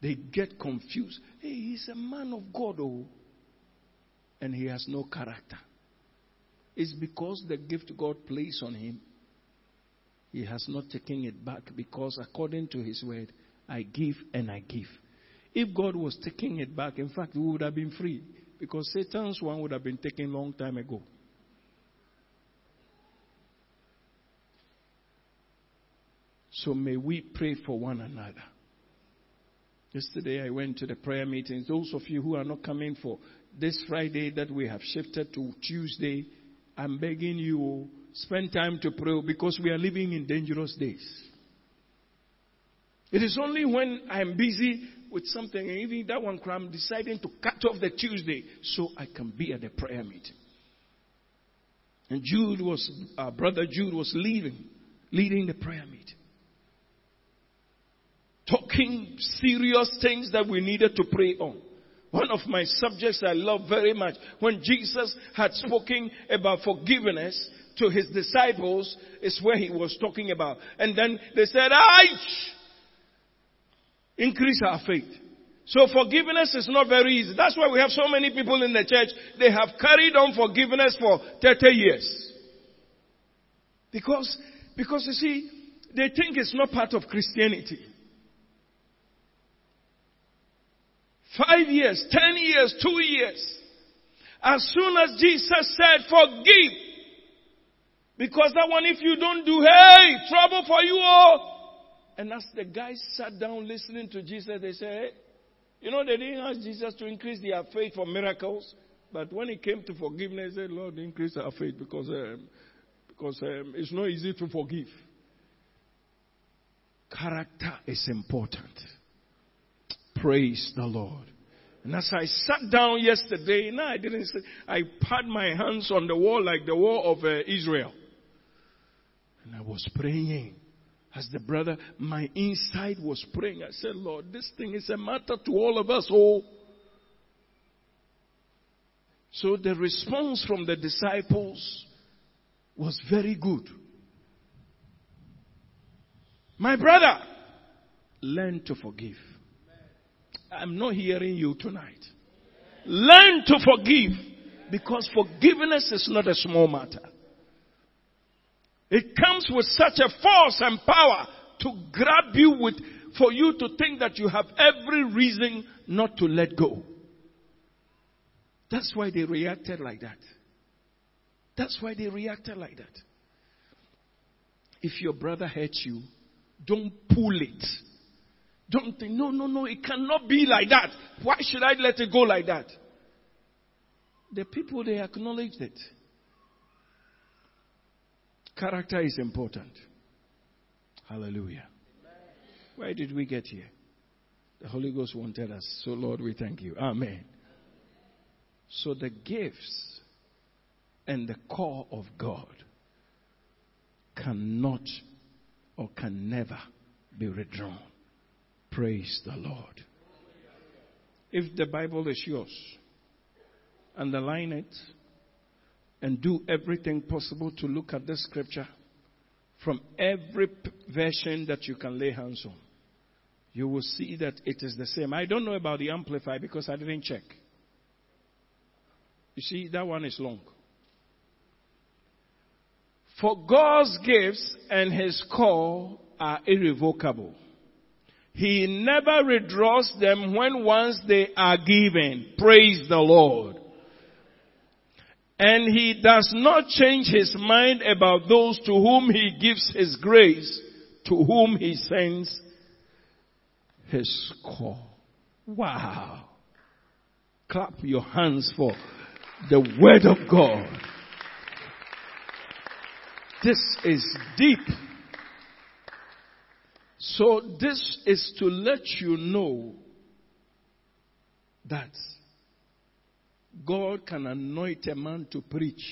[SPEAKER 1] They get confused. Hey, he's a man of God, oh, and he has no character. It's because the gift God placed on him, he has not taken it back because according to his word, I give and I give. If God was taking it back, in fact, we would have been free because Satan's one would have been taken long time ago. So may we pray for one another. Yesterday I went to the prayer meetings. Those of you who are not coming for this Friday that we have shifted to Tuesday, I'm begging you spend time to pray because we are living in dangerous days. It is only when I'm busy with something, and even that one I'm deciding to cut off the Tuesday so I can be at the prayer meeting. And Jude was, our brother Jude was leading, leading the prayer meeting talking serious things that we needed to pray on. One of my subjects I love very much, when Jesus had spoken about forgiveness to his disciples, is where he was talking about. And then they said, I increase our faith. So forgiveness is not very easy. That's why we have so many people in the church. They have carried on forgiveness for 30 years. Because, because you see, they think it's not part of Christianity. Five years, ten years, two years. As soon as Jesus said, forgive. Because that one, if you don't do, hey, trouble for you all. And as the guys sat down listening to Jesus, they said, hey, you know, they didn't ask Jesus to increase their faith for miracles. But when it came to forgiveness, they said, Lord, increase our faith because, um, because um, it's not easy to forgive. Character is important. Praise the Lord. And as I sat down yesterday, no, I didn't say, I put my hands on the wall like the wall of uh, Israel. And I was praying. As the brother, my inside was praying. I said, Lord, this thing is a matter to all of us. Oh. So the response from the disciples was very good. My brother, learn to forgive. I'm not hearing you tonight. Learn to forgive because forgiveness is not a small matter. It comes with such a force and power to grab you with, for you to think that you have every reason not to let go. That's why they reacted like that. That's why they reacted like that. If your brother hurts you, don't pull it. Don't think, no, no, no, it cannot be like that. Why should I let it go like that? The people, they acknowledged it. Character is important. Hallelujah. Why did we get here? The Holy Ghost wanted us. So, Lord, we thank you. Amen. So, the gifts and the core of God cannot or can never be withdrawn. Praise the Lord. If the Bible is yours, underline it and do everything possible to look at this scripture from every version that you can lay hands on. You will see that it is the same. I don't know about the Amplify because I didn't check. You see, that one is long. For God's gifts and His call are irrevocable. He never withdraws them when once they are given. Praise the Lord. And he does not change his mind about those to whom he gives his grace, to whom he sends his call. Wow. Clap your hands for the word of God. This is deep. So this is to let you know that God can anoint a man to preach.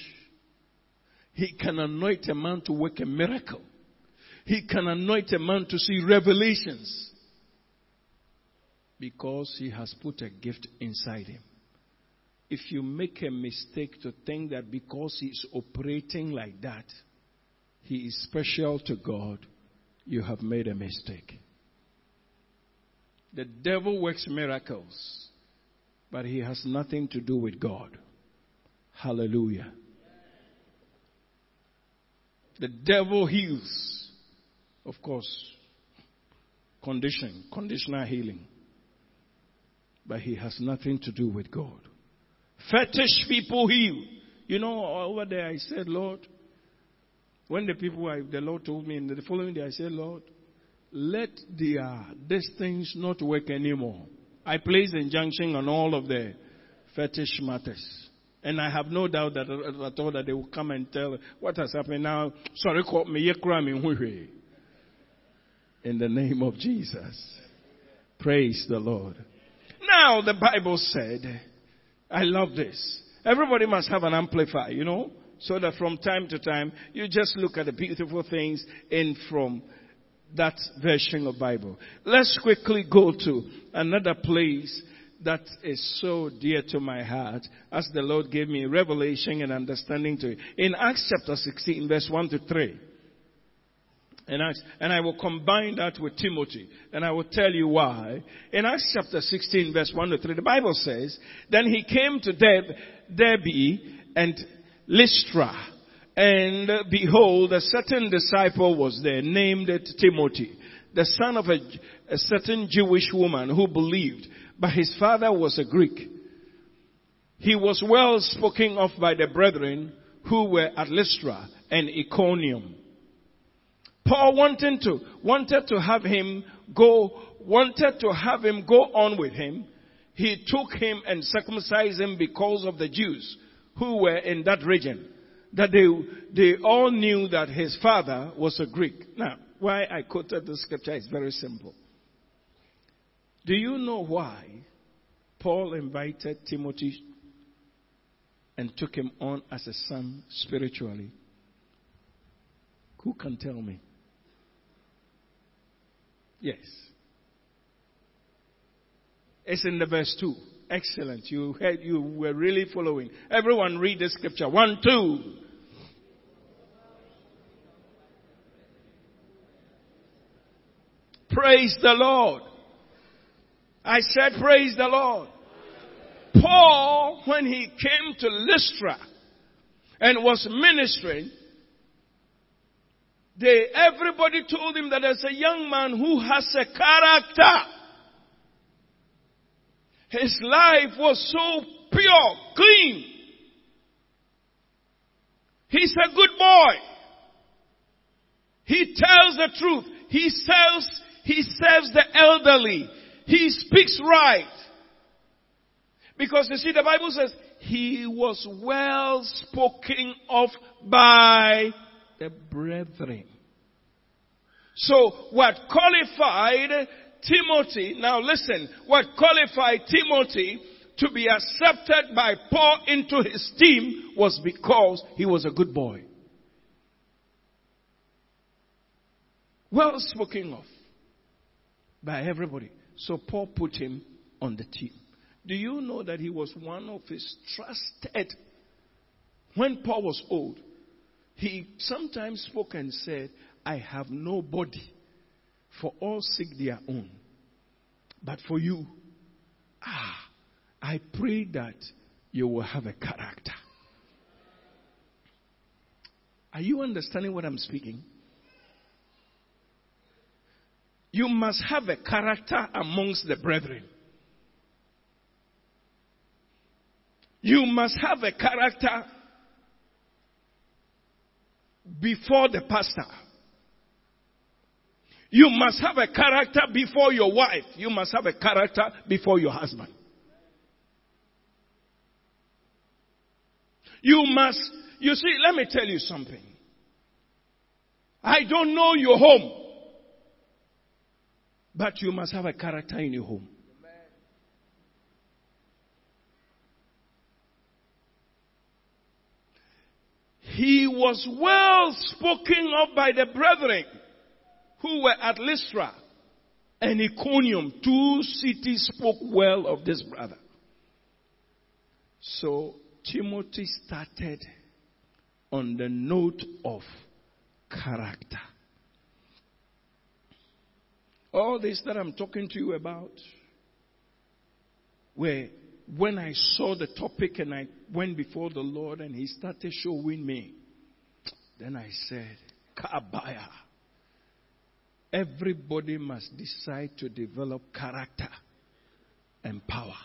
[SPEAKER 1] He can anoint a man to work a miracle. He can anoint a man to see revelations. Because he has put a gift inside him. if you make a mistake to think that because he's operating like that, he is special to God, you have made a mistake. The devil works miracles, but he has nothing to do with God. Hallelujah. The devil heals. Of course, condition, conditional healing. But he has nothing to do with God. Fetish people heal. You know, over there I said, Lord, when the people, I, the Lord told me, and the following day I said, Lord, let their, uh, these things not work anymore. I place injunction on all of the fetish matters. And I have no doubt that uh, at all that they will come and tell what has happened now. Sorry, call me in the name of Jesus. Praise the Lord. Now the Bible said, I love this. Everybody must have an amplifier, you know, so that from time to time you just look at the beautiful things in from that version of Bible. Let's quickly go to another place that is so dear to my heart as the Lord gave me revelation and understanding to it. In Acts chapter 16 verse 1 to 3. In Acts, and I will combine that with Timothy, and I will tell you why. In Acts chapter 16 verse 1 to 3, the Bible says, Then he came to Deb, Derbe and Lystra, and behold, a certain disciple was there named Timothy, the son of a, a certain Jewish woman who believed but his father was a Greek. He was well spoken of by the brethren who were at Lystra and Iconium. Paul wanted to, wanted to have him go, wanted to have him go on with him. He took him and circumcised him because of the Jews who were in that region. That they, they all knew that his father was a Greek. Now, why I quoted the scripture is very simple. Do you know why Paul invited Timothy and took him on as a son spiritually? Who can tell me? Yes. It's in the verse 2. Excellent. You heard, you were really following. Everyone read the scripture. One, two. Praise the Lord. I said, praise the Lord. Paul, when he came to Lystra and was ministering, they, everybody told him that there's a young man who has a character. His life was so pure, clean. He's a good boy. He tells the truth. He serves, he serves the elderly. He speaks right. Because you see, the Bible says, he was well spoken of by the brethren. So what qualified Timothy, now listen, what qualified Timothy to be accepted by Paul into his team was because he was a good boy. Well spoken of by everybody. So Paul put him on the team. Do you know that he was one of his trusted? When Paul was old, he sometimes spoke and said, I have nobody, for all seek their own. But for you, ah, I pray that you will have a character. Are you understanding what I'm speaking? You must have a character amongst the brethren. You must have a character before the pastor. You must have a character before your wife. You must have a character before your husband. You must, you see, let me tell you something. I don't know your home. But you must have a character in your home. He was well spoken of by the brethren who were at Lystra and Iconium. Two cities spoke well of this brother. So Timothy started on the note of character. All this that I'm talking to you about, where when I saw the topic and I went before the Lord and He started showing me, then I said, Kabaya. Everybody must decide to develop character and power.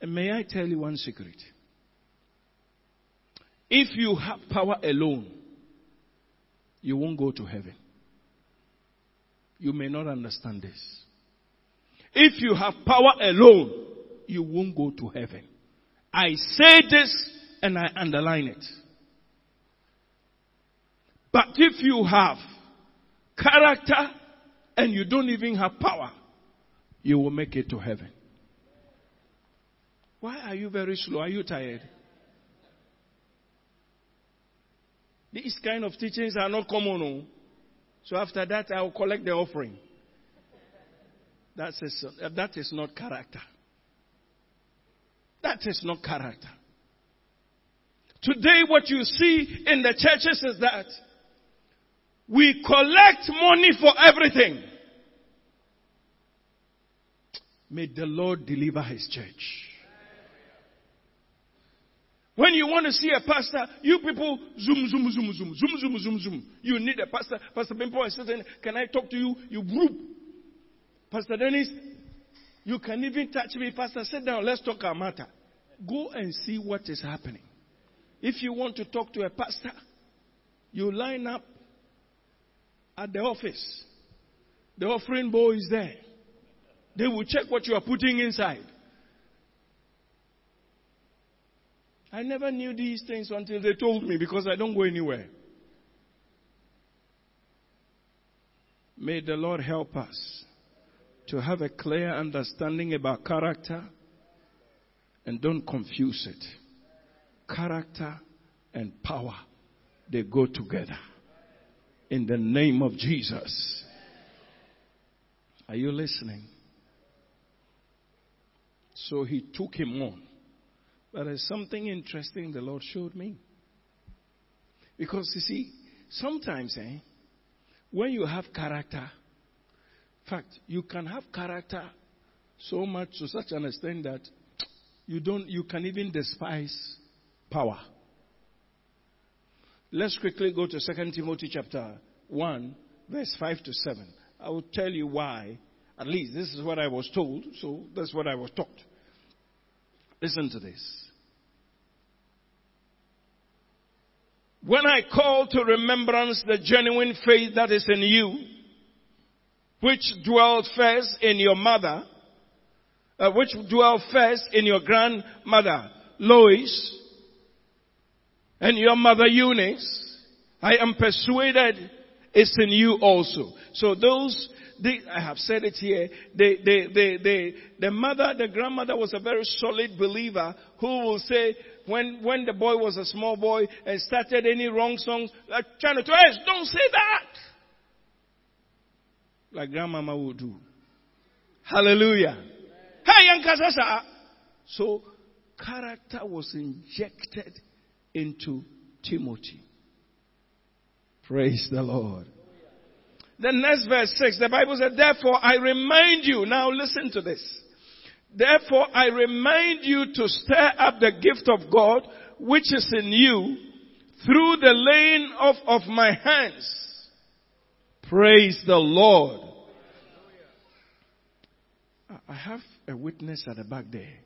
[SPEAKER 1] And may I tell you one secret? If you have power alone, you won't go to heaven. You may not understand this. If you have power alone, you won't go to heaven. I say this and I underline it. But if you have character and you don't even have power, you will make it to heaven. Why are you very slow? Are you tired? These kind of teachings are not common. No? So after that, I will collect the offering. That's a, that is not character. That is not character. Today, what you see in the churches is that we collect money for everything. May the Lord deliver his church. When you want to see a pastor, you people zoom, zoom, zoom, zoom, zoom, zoom, zoom, zoom. You need a pastor. Pastor Bimpo is sitting. Can I talk to you? You group. Pastor Dennis, you can even touch me. Pastor, sit down. Let's talk our matter. Go and see what is happening. If you want to talk to a pastor, you line up at the office. The offering boy is there. They will check what you are putting inside. I never knew these things until they told me because I don't go anywhere. May the Lord help us to have a clear understanding about character and don't confuse it. Character and power, they go together. In the name of Jesus. Are you listening? So he took him on. But there's something interesting the Lord showed me. Because you see, sometimes, eh, when you have character, in fact, you can have character so much to such an extent that you don't, you can even despise power. Let's quickly go to 2 Timothy chapter 1, verse 5 to 7. I will tell you why. At least this is what I was told, so that's what I was taught. Listen to this. When I call to remembrance the genuine faith that is in you, which dwelt first in your mother, uh, which dwelt first in your grandmother Lois, and your mother Eunice, I am persuaded is in you also. So those, they, I have said it here, they, they, they, they, the mother, the grandmother was a very solid believer who will say, when, when the boy was a small boy and started any wrong songs, like trying to, don't say that! Like grandmama would do. Hallelujah. Hey, Yankasasa! So, character was injected into Timothy. Praise the Lord. The next verse 6, the Bible said, Therefore I remind you, now listen to this. Therefore I remind you to stir up the gift of God which is in you through the laying of, of my hands. Praise the Lord. I have a witness at the back there.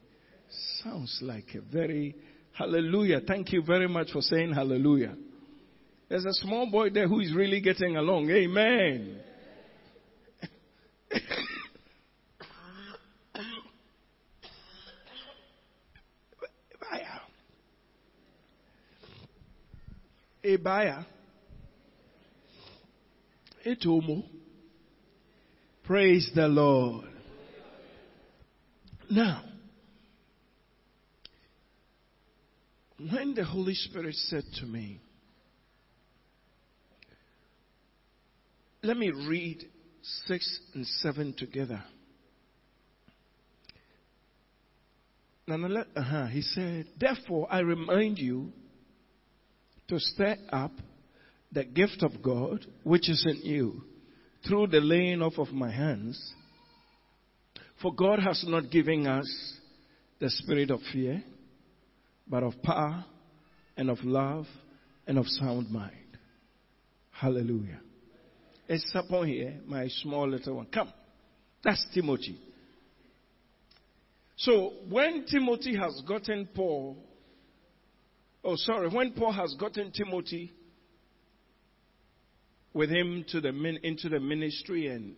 [SPEAKER 1] Sounds like a very hallelujah. Thank you very much for saying hallelujah. There's a small boy there who is really getting along. Amen. Ebaya. Etomo. Praise the Lord. Now, when the Holy Spirit said to me, let me read 6 and 7 together. uh-huh, he said, Therefore, I remind you to stir up the gift of God which is in you through the laying off of my hands. For God has not given us the spirit of fear, but of power and of love and of sound mind. Hallelujah. It's upon here, my small little one. Come. That's Timothy. So when Timothy has gotten Paul, oh sorry, when Paul has gotten Timothy with him to the into the ministry and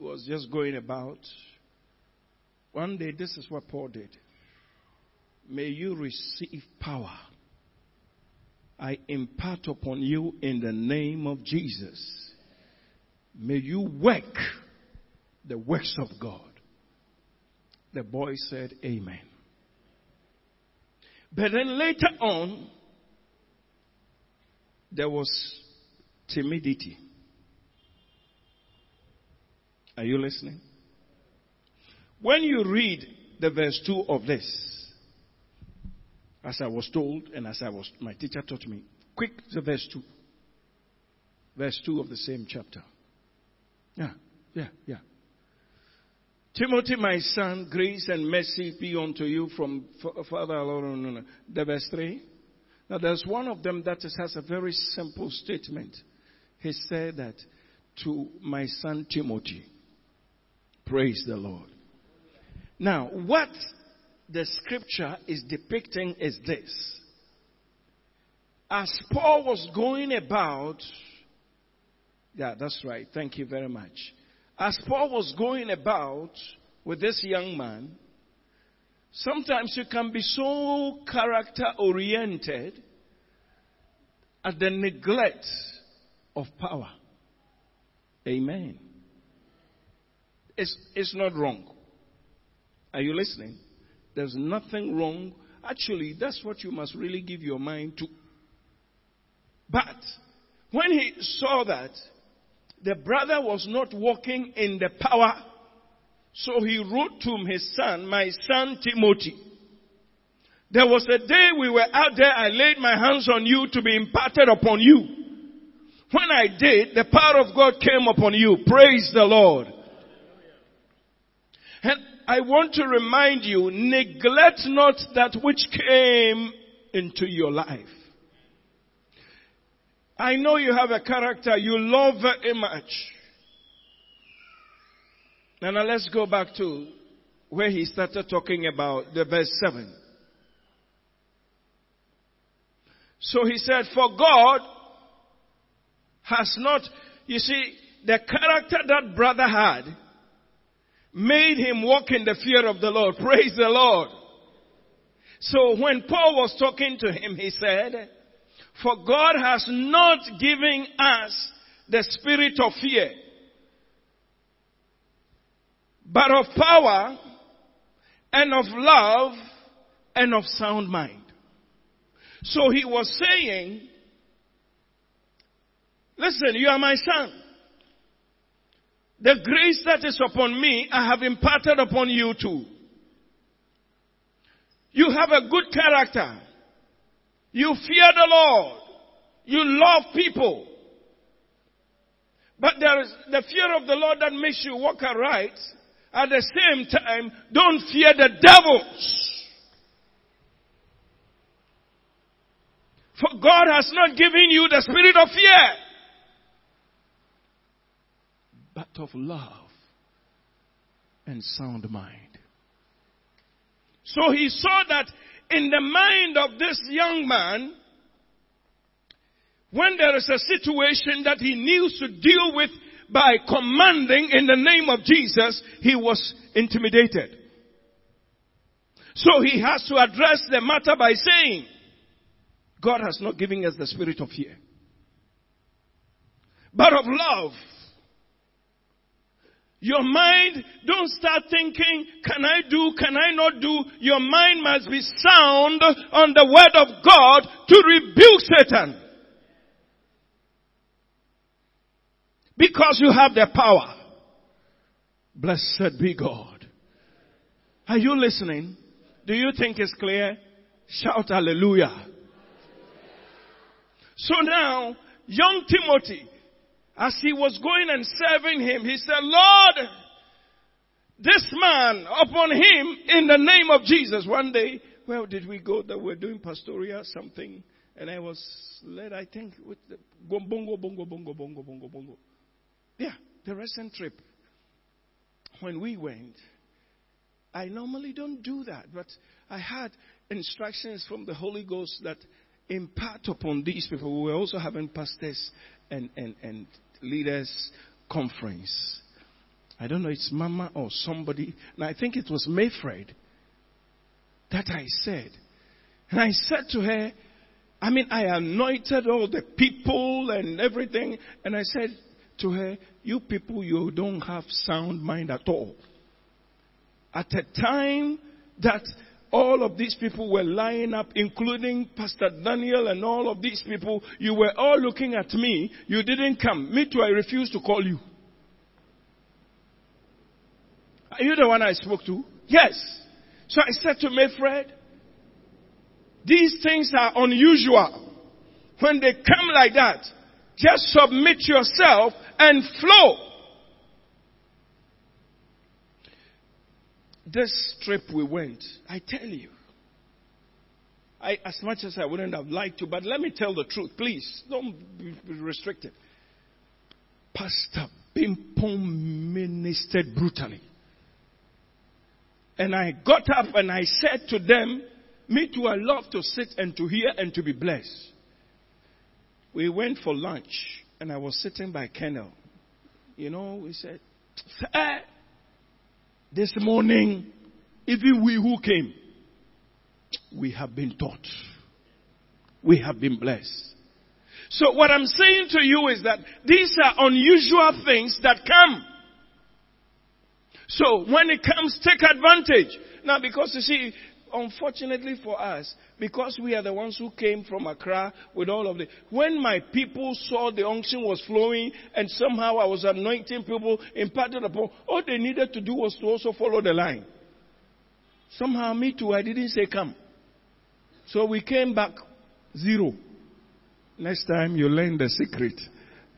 [SPEAKER 1] was just going about, one day this is what Paul did. May you receive power. I impart upon you in the name of Jesus. May you work the works of God. The boy said, Amen. But then later on, there was timidity. Are you listening? When you read the verse 2 of this, as I was told and as I was, my teacher taught me, quick, the verse 2. Verse 2 of the same chapter. Yeah, yeah, yeah. Timothy, my son, grace and mercy be unto you from Father Lord. The verse 3. Now there's one of them that has a very simple statement. He said that to my son Timothy. Praise the Lord. Now, what the scripture is depicting is this. As Paul was going about, yeah, that's right. Thank you very much as Paul was going about with this young man, sometimes you can be so character oriented at the neglect of power. Amen. It's, it's not wrong. Are you listening? There's nothing wrong. Actually, that's what you must really give your mind to. But when he saw that, the brother was not walking in the power. So he wrote to his son, my son Timothy. There was a day we were out there, I laid my hands on you to be imparted upon you. When I did, the power of God came upon you. Praise the Lord. And I want to remind you, neglect not that which came into your life. I know you have a character you love very much. Now, now let's go back to where he started talking about the verse 7. So he said, For God has not, you see, the character that brother had made him walk in the fear of the Lord. Praise the Lord. So when Paul was talking to him, he said, for God has not given us the spirit of fear, but of power and of love and of sound mind. So he was saying, listen, you are my son. The grace that is upon me, I have imparted upon you too. You have a good character. You fear the Lord. You love people. But there is the fear of the Lord that makes you walk aright. At the same time, don't fear the devils. For God has not given you the spirit of fear, but of love and sound mind. So he saw that in the mind of this young man, when there is a situation that he needs to deal with by commanding in the name of Jesus, he was intimidated. So he has to address the matter by saying, God has not given us the spirit of fear, but of love your mind, don't start thinking, can I do, can I not do? Your mind must be sound on the word of God to rebuke Satan. Because you have the power. Blessed be God. Are you listening? Do you think it's clear? Shout hallelujah. So now, young Timothy, as he was going and serving him, he said, Lord, this man upon him in the name of Jesus. One day, where did we go that we're doing pastoria something? And I was led, I think, with the bongo, bongo, bongo, bongo, bongo, bongo. Yeah, the recent trip. When we went, I normally don't do that, but I had instructions from the Holy Ghost that impart upon these people. We were also having pastors and, and, and leaders conference. I don't know, it's Mama or somebody. And I think it was Mayfred that I said. And I said to her, I mean, I anointed all the people and everything. And I said to her, You people, you don't have sound mind at all. At a time that all of these people were lying up, including Pastor Daniel and all of these people, you were all looking at me. You didn't come. Me too, I refused to call you. Are you the one I spoke to? Yes. So I said to Mayfred, these things are unusual. When they come like that, just submit yourself and flow. This trip we went, I tell you, I, as much as I wouldn't have liked to, but let me tell the truth, please. Don't be restricted. Pastor Pimpon ministered brutally. And I got up and I said to them, Me too, I love to sit and to hear and to be blessed. We went for lunch and I was sitting by Kennel. You know, we said, Sir, this morning, even we who came, we have been taught. We have been blessed. So what I'm saying to you is that these are unusual things that come. So when it comes, take advantage. Now because you see, unfortunately for us, because we are the ones who came from Accra with all of the, when my people saw the unction was flowing and somehow I was anointing people, imparted upon, all they needed to do was to also follow the line. Somehow me too, I didn't say come. So we came back zero. Next time you learn the secret.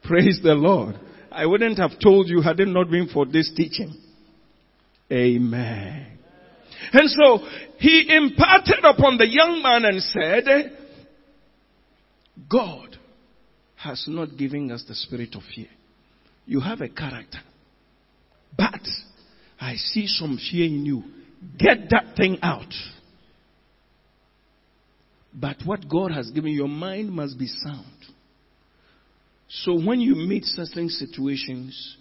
[SPEAKER 1] Praise the Lord. I wouldn't have told you had it not been for this teaching. Amen. And so he imparted upon the young man and said, God has not given us the spirit of fear. You have a character. But I see some fear in you. Get that thing out. But what God has given your mind must be sound. So when you meet certain situations,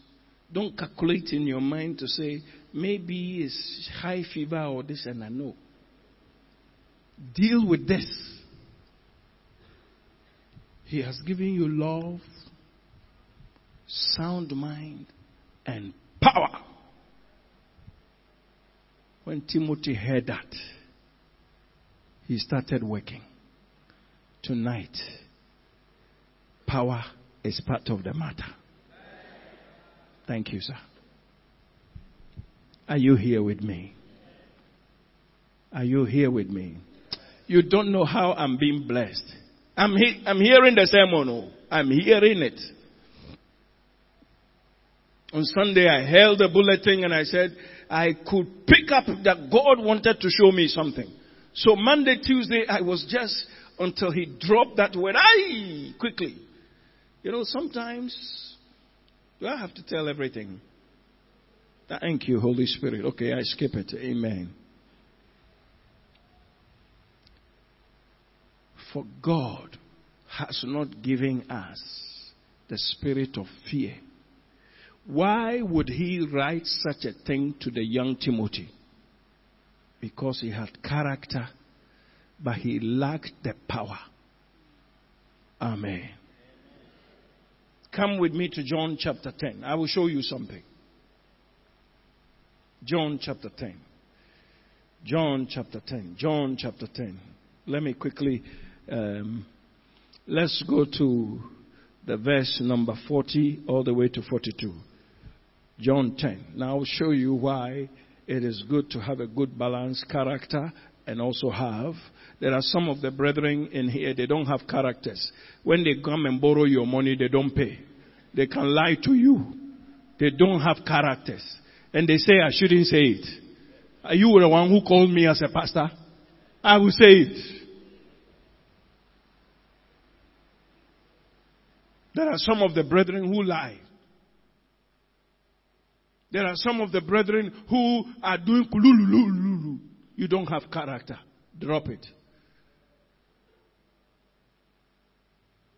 [SPEAKER 1] don't calculate in your mind to say, maybe it's high fever or this and I know. Deal with this. He has given you love, sound mind, and power. When Timothy heard that, he started working. Tonight, power is part of the matter. Thank you, sir. Are you here with me? Are you here with me? You don't know how I'm being blessed. I'm, he- I'm hearing the sermon. Oh. I'm hearing it. On Sunday, I held the bulletin and I said, I could pick up that God wanted to show me something. So Monday, Tuesday, I was just until he dropped that word. I quickly. You know, sometimes do I have to tell everything? Thank you, Holy Spirit. Okay, I skip it. Amen. For God has not given us the spirit of fear. Why would he write such a thing to the young Timothy? Because he had character, but he lacked the power. Amen. Come with me to John chapter 10. I will show you something. John chapter 10. John chapter 10. John chapter 10. Let me quickly, um, let's go to the verse number 40 all the way to 42. John 10. Now I'll show you why it is good to have a good balanced character and also have. There are some of the brethren in here, they don't have characters. When they come and borrow your money, they don't pay. They can lie to you. They don't have characters. And they say, I shouldn't say it. Are you the one who called me as a pastor? I will say it. There are some of the brethren who lie. There are some of the brethren who are doing kululululu. You don't have character. Drop it.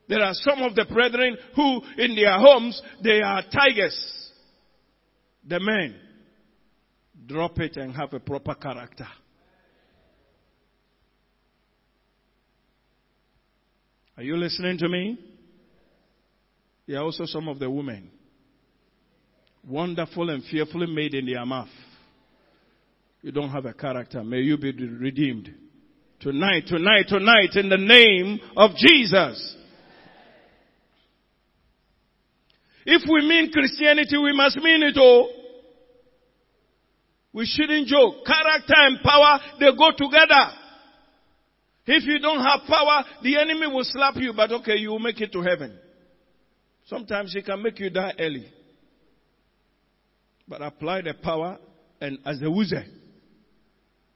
[SPEAKER 1] There are some of the brethren who in their homes, they are tigers. The men. Drop it and have a proper character. Are you listening to me? There are also some of the women. Wonderful and fearfully made in their mouth. You don't have a character. May you be redeemed. Tonight, tonight, tonight, in the name of Jesus. If we mean Christianity, we must mean it all. We shouldn't joke. Character and power, they go together. If you don't have power, the enemy will slap you, but okay, you will make it to heaven. Sometimes he can make you die early. But apply the power and as a wizard,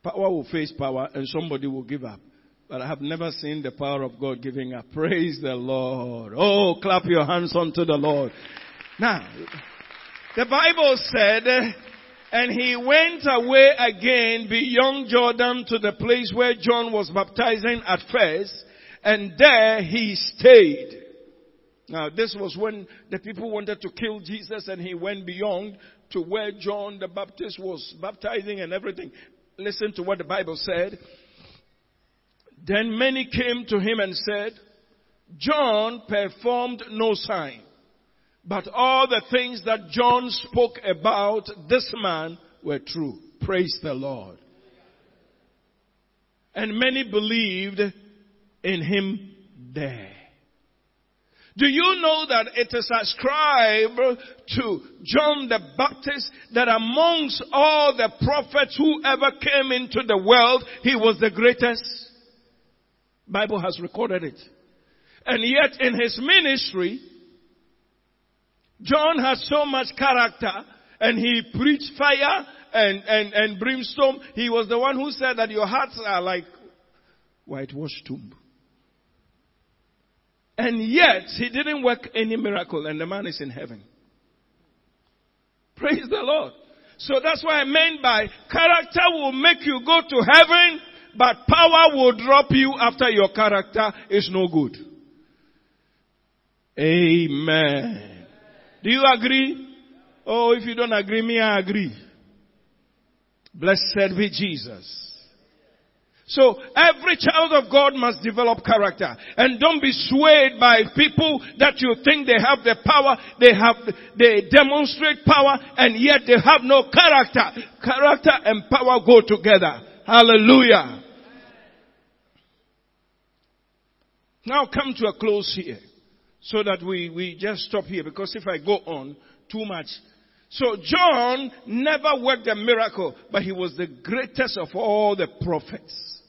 [SPEAKER 1] power will face power and somebody will give up. But I have never seen the power of God giving up. Praise the Lord. Oh, clap your hands unto the Lord. Now, the Bible said, and he went away again beyond Jordan to the place where John was baptizing at first, and there he stayed. Now, this was when the people wanted to kill Jesus and he went beyond to where John the Baptist was baptizing and everything. Listen to what the Bible said. Then many came to him and said, John performed no sign, but all the things that John spoke about this man were true. Praise the Lord. And many believed in him there. Do you know that it is ascribed to John the Baptist that amongst all the prophets who ever came into the world, he was the greatest? Bible has recorded it. And yet in his ministry, John has so much character and he preached fire and, and, and brimstone. He was the one who said that your hearts are like whitewashed tomb. And yet, he didn't work any miracle and the man is in heaven. Praise the Lord. So that's what I meant by character will make you go to heaven, but power will drop you after your character is no good. Amen. Do you agree? Oh, if you don't agree, me, I agree. Blessed be Jesus. So every child of God must develop character and don't be swayed by people that you think they have the power, they have, they demonstrate power and yet they have no character. Character and power go together. Hallelujah. Now come to a close here so that we, we just stop here because if I go on too much, so John never worked a miracle, but he was the greatest of all the prophets.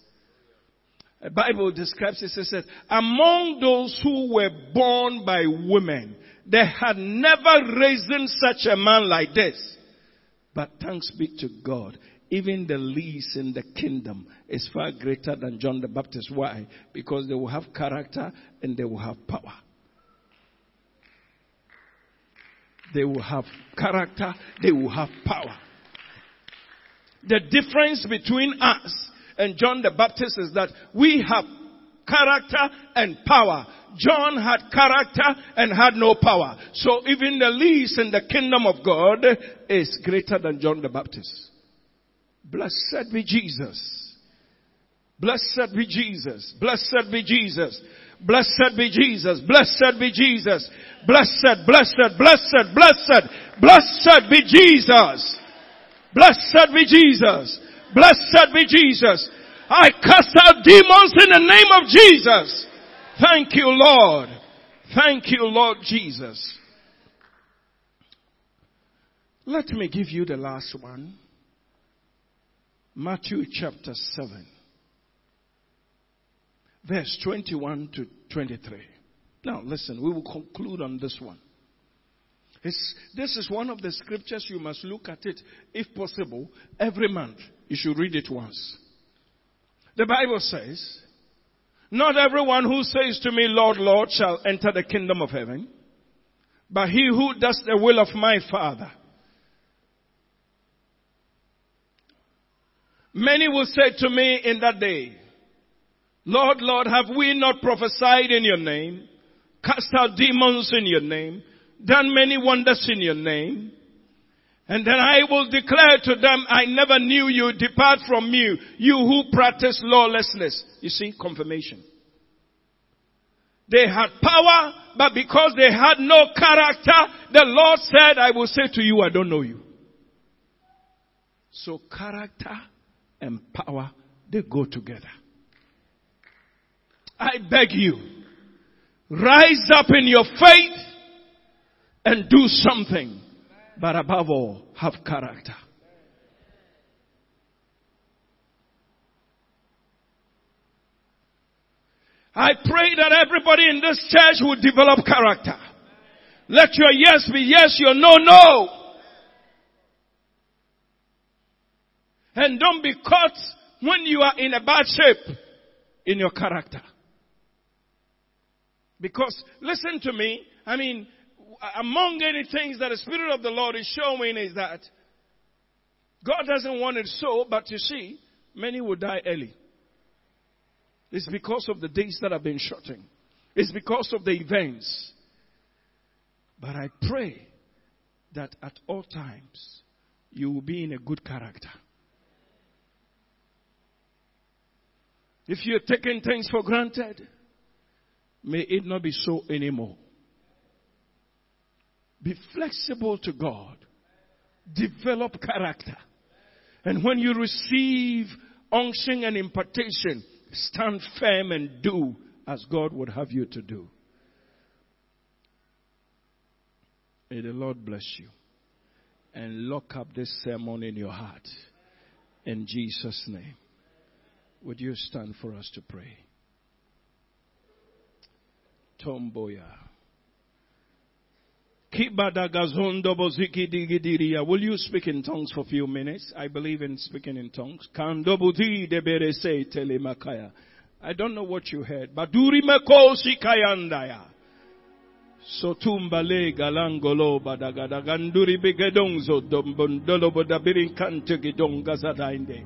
[SPEAKER 1] The Bible describes it, it says, among those who were born by women, there had never risen such a man like this. But thanks be to God, even the least in the kingdom is far greater than John the Baptist. Why? Because they will have character and they will have power. They will have character, they will have power. The difference between us and John the Baptist is that we have character and power. John had character and had no power. So even the least in the kingdom of God is greater than John the Baptist. Blessed be Jesus. Blessed be Jesus. Blessed be Jesus. Blessed be Jesus. Blessed be Jesus. Blessed, blessed, blessed, blessed, blessed be Jesus. Blessed be Jesus. Blessed be Jesus. I cast out demons in the name of Jesus. Thank you, Lord. Thank you, Lord Jesus. Let me give you the last one. Matthew chapter 7. Verse 21 to 23. Now listen, we will conclude on this one. It's, this is one of the scriptures you must look at it, if possible, every month. You should read it once. The Bible says, not everyone who says to me, Lord, Lord, shall enter the kingdom of heaven, but he who does the will of my Father. Many will say to me in that day, Lord, Lord, have we not prophesied in your name, cast out demons in your name, done many wonders in your name? And then I will declare to them, I never knew you, depart from me, you who practice lawlessness. You see, confirmation. They had power, but because they had no character, the Lord said, I will say to you, I don't know you. So character and power, they go together. I beg you, rise up in your faith and do something. But above all, have character. I pray that everybody in this church will develop character. Let your yes be yes, your no, no. And don't be caught when you are in a bad shape in your character. Because listen to me, I mean, among any things that the Spirit of the Lord is showing is that God doesn't want it so, but you see, many will die early. It's because of the days that have been shortened. It's because of the events. But I pray that at all times you will be in a good character. If you're taking things for granted, may it not be so anymore. Be flexible to God. Develop character. And when you receive unction and impartation, stand firm and do as God would have you to do. May the Lord bless you and lock up this sermon in your heart. In Jesus' name. Would you stand for us to pray? Tomboya. Will you speak in tongues for a few minutes? I believe in speaking in tongues. I don't know what you heard. Kayandaya. Sotumbale galangolo badagada ganduri bigedongzo dombondolo bodabirin kante gidonga zadainde.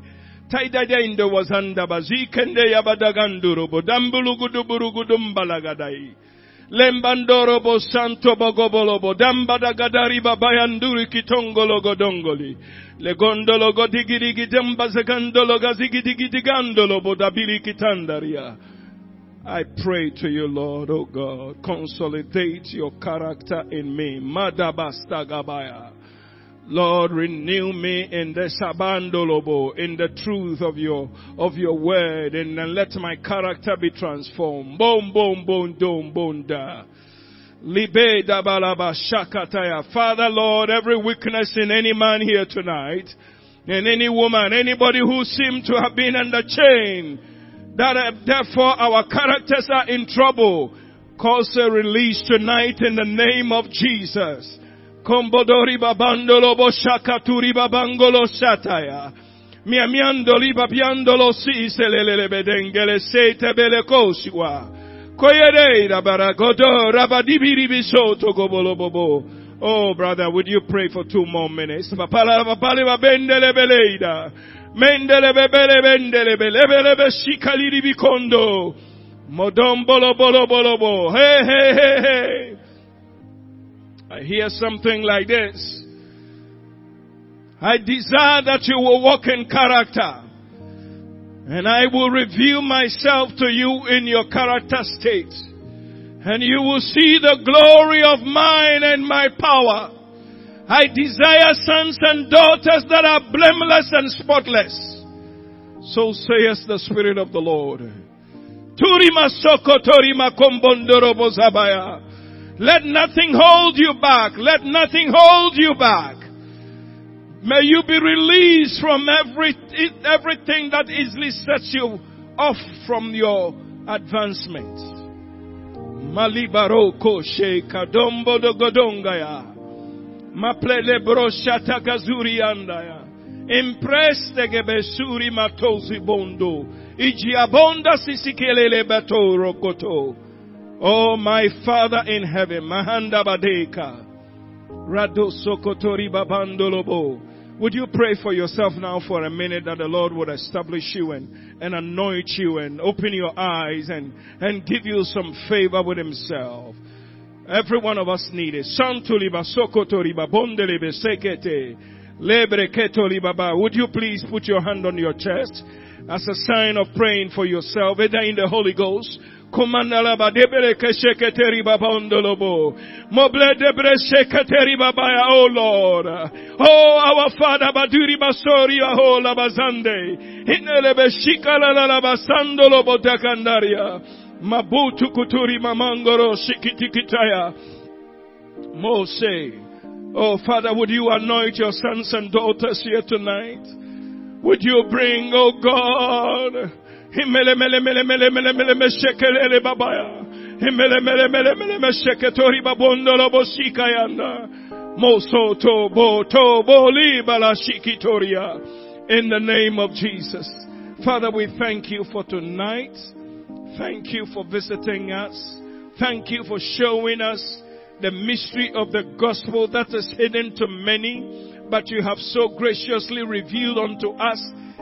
[SPEAKER 1] Taidadainde wazanda bazikende yabadaganduro bodambulu guduburugudumbalagaday. Lembandoro bo santo bogobolobo dambada gadari babayanduri kitongolo godongoli. Le gondolo godigirigi demba zegandolo gazigidigidigandolo bodabili kitandaria. I pray to you, Lord, oh God, consolidate your character in me. Madabasta gabaya. Lord, renew me in the sabandolobo, in the truth of your, of your word, and let my character be transformed. Boom, boom, boom, boom, boom, da. Father, Lord, every weakness in any man here tonight, and any woman, anybody who seemed to have been under chain, that uh, therefore our characters are in trouble, cause a release tonight in the name of Jesus. Kombodori babandolo boshakaturi babangolo sataya. Miamiandoli babiandolo si selele bedengele sete bele kosiwa. Koyereira baragodo rabadibiri bisoto gobolo bobo. Oh, brother, would you pray for two more minutes? Modombolo bolo bolo bo. Hey, hey, hey, hey. I hear something like this. I desire that you will walk in character. And I will reveal myself to you in your character state. And you will see the glory of mine and my power. I desire sons and daughters that are blameless and spotless. So says the Spirit of the Lord. Turima soko torima kombondoro zabaya. Let nothing hold you back. Let nothing hold you back. May you be released from every, everything that easily sets you off from your advancement. Malibaro koshe kadombo do godongaya. Maplele broshata gazuri andaya. Impreste gebesuri matosi bondo. Iji abonda sisikelele batoro koto. Oh, my Father in heaven, Mahanda Badeka, Rado Sokotori Babandolobo. Would you pray for yourself now for a minute that the Lord would establish you and, and anoint you and open your eyes and, and give you some favor with Himself? Every one of us need it. Santuliba Sokotoriba Bondelebe Sekete. Lebre Ketolibaba. Would you please put your hand on your chest as a sign of praying for yourself, either in the Holy Ghost Kumandalaba debere kesheketeri babondolobo. Moble debre sheketeri babaya, oh Lord. Oh, our Father baduri basori aho labazande. Hinele beshika la la la basandolo botakandaria. Mabutu kuturi mamangoro shikitikitaya. Mose. Oh, Father, would you anoint your sons and daughters here tonight? Would you bring, oh God, Mosoto. In the name of Jesus. Father, we thank you for tonight. Thank you for visiting us. Thank you for showing us the mystery of the gospel that is hidden to many, but you have so graciously revealed unto us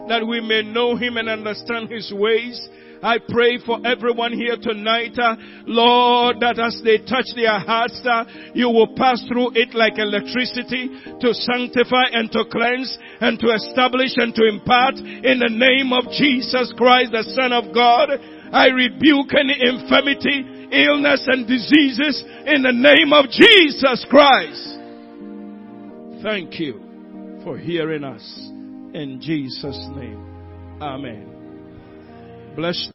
[SPEAKER 1] that we may know Him and understand His ways. I pray for everyone here tonight, uh, Lord, that as they touch their hearts, uh, you will pass through it like electricity to sanctify and to cleanse and to establish and to impart in the name of Jesus Christ, the Son of God. I rebuke any infirmity, illness and diseases in the name of Jesus Christ. Thank you for hearing us. In Jesus' name. Amen. Bless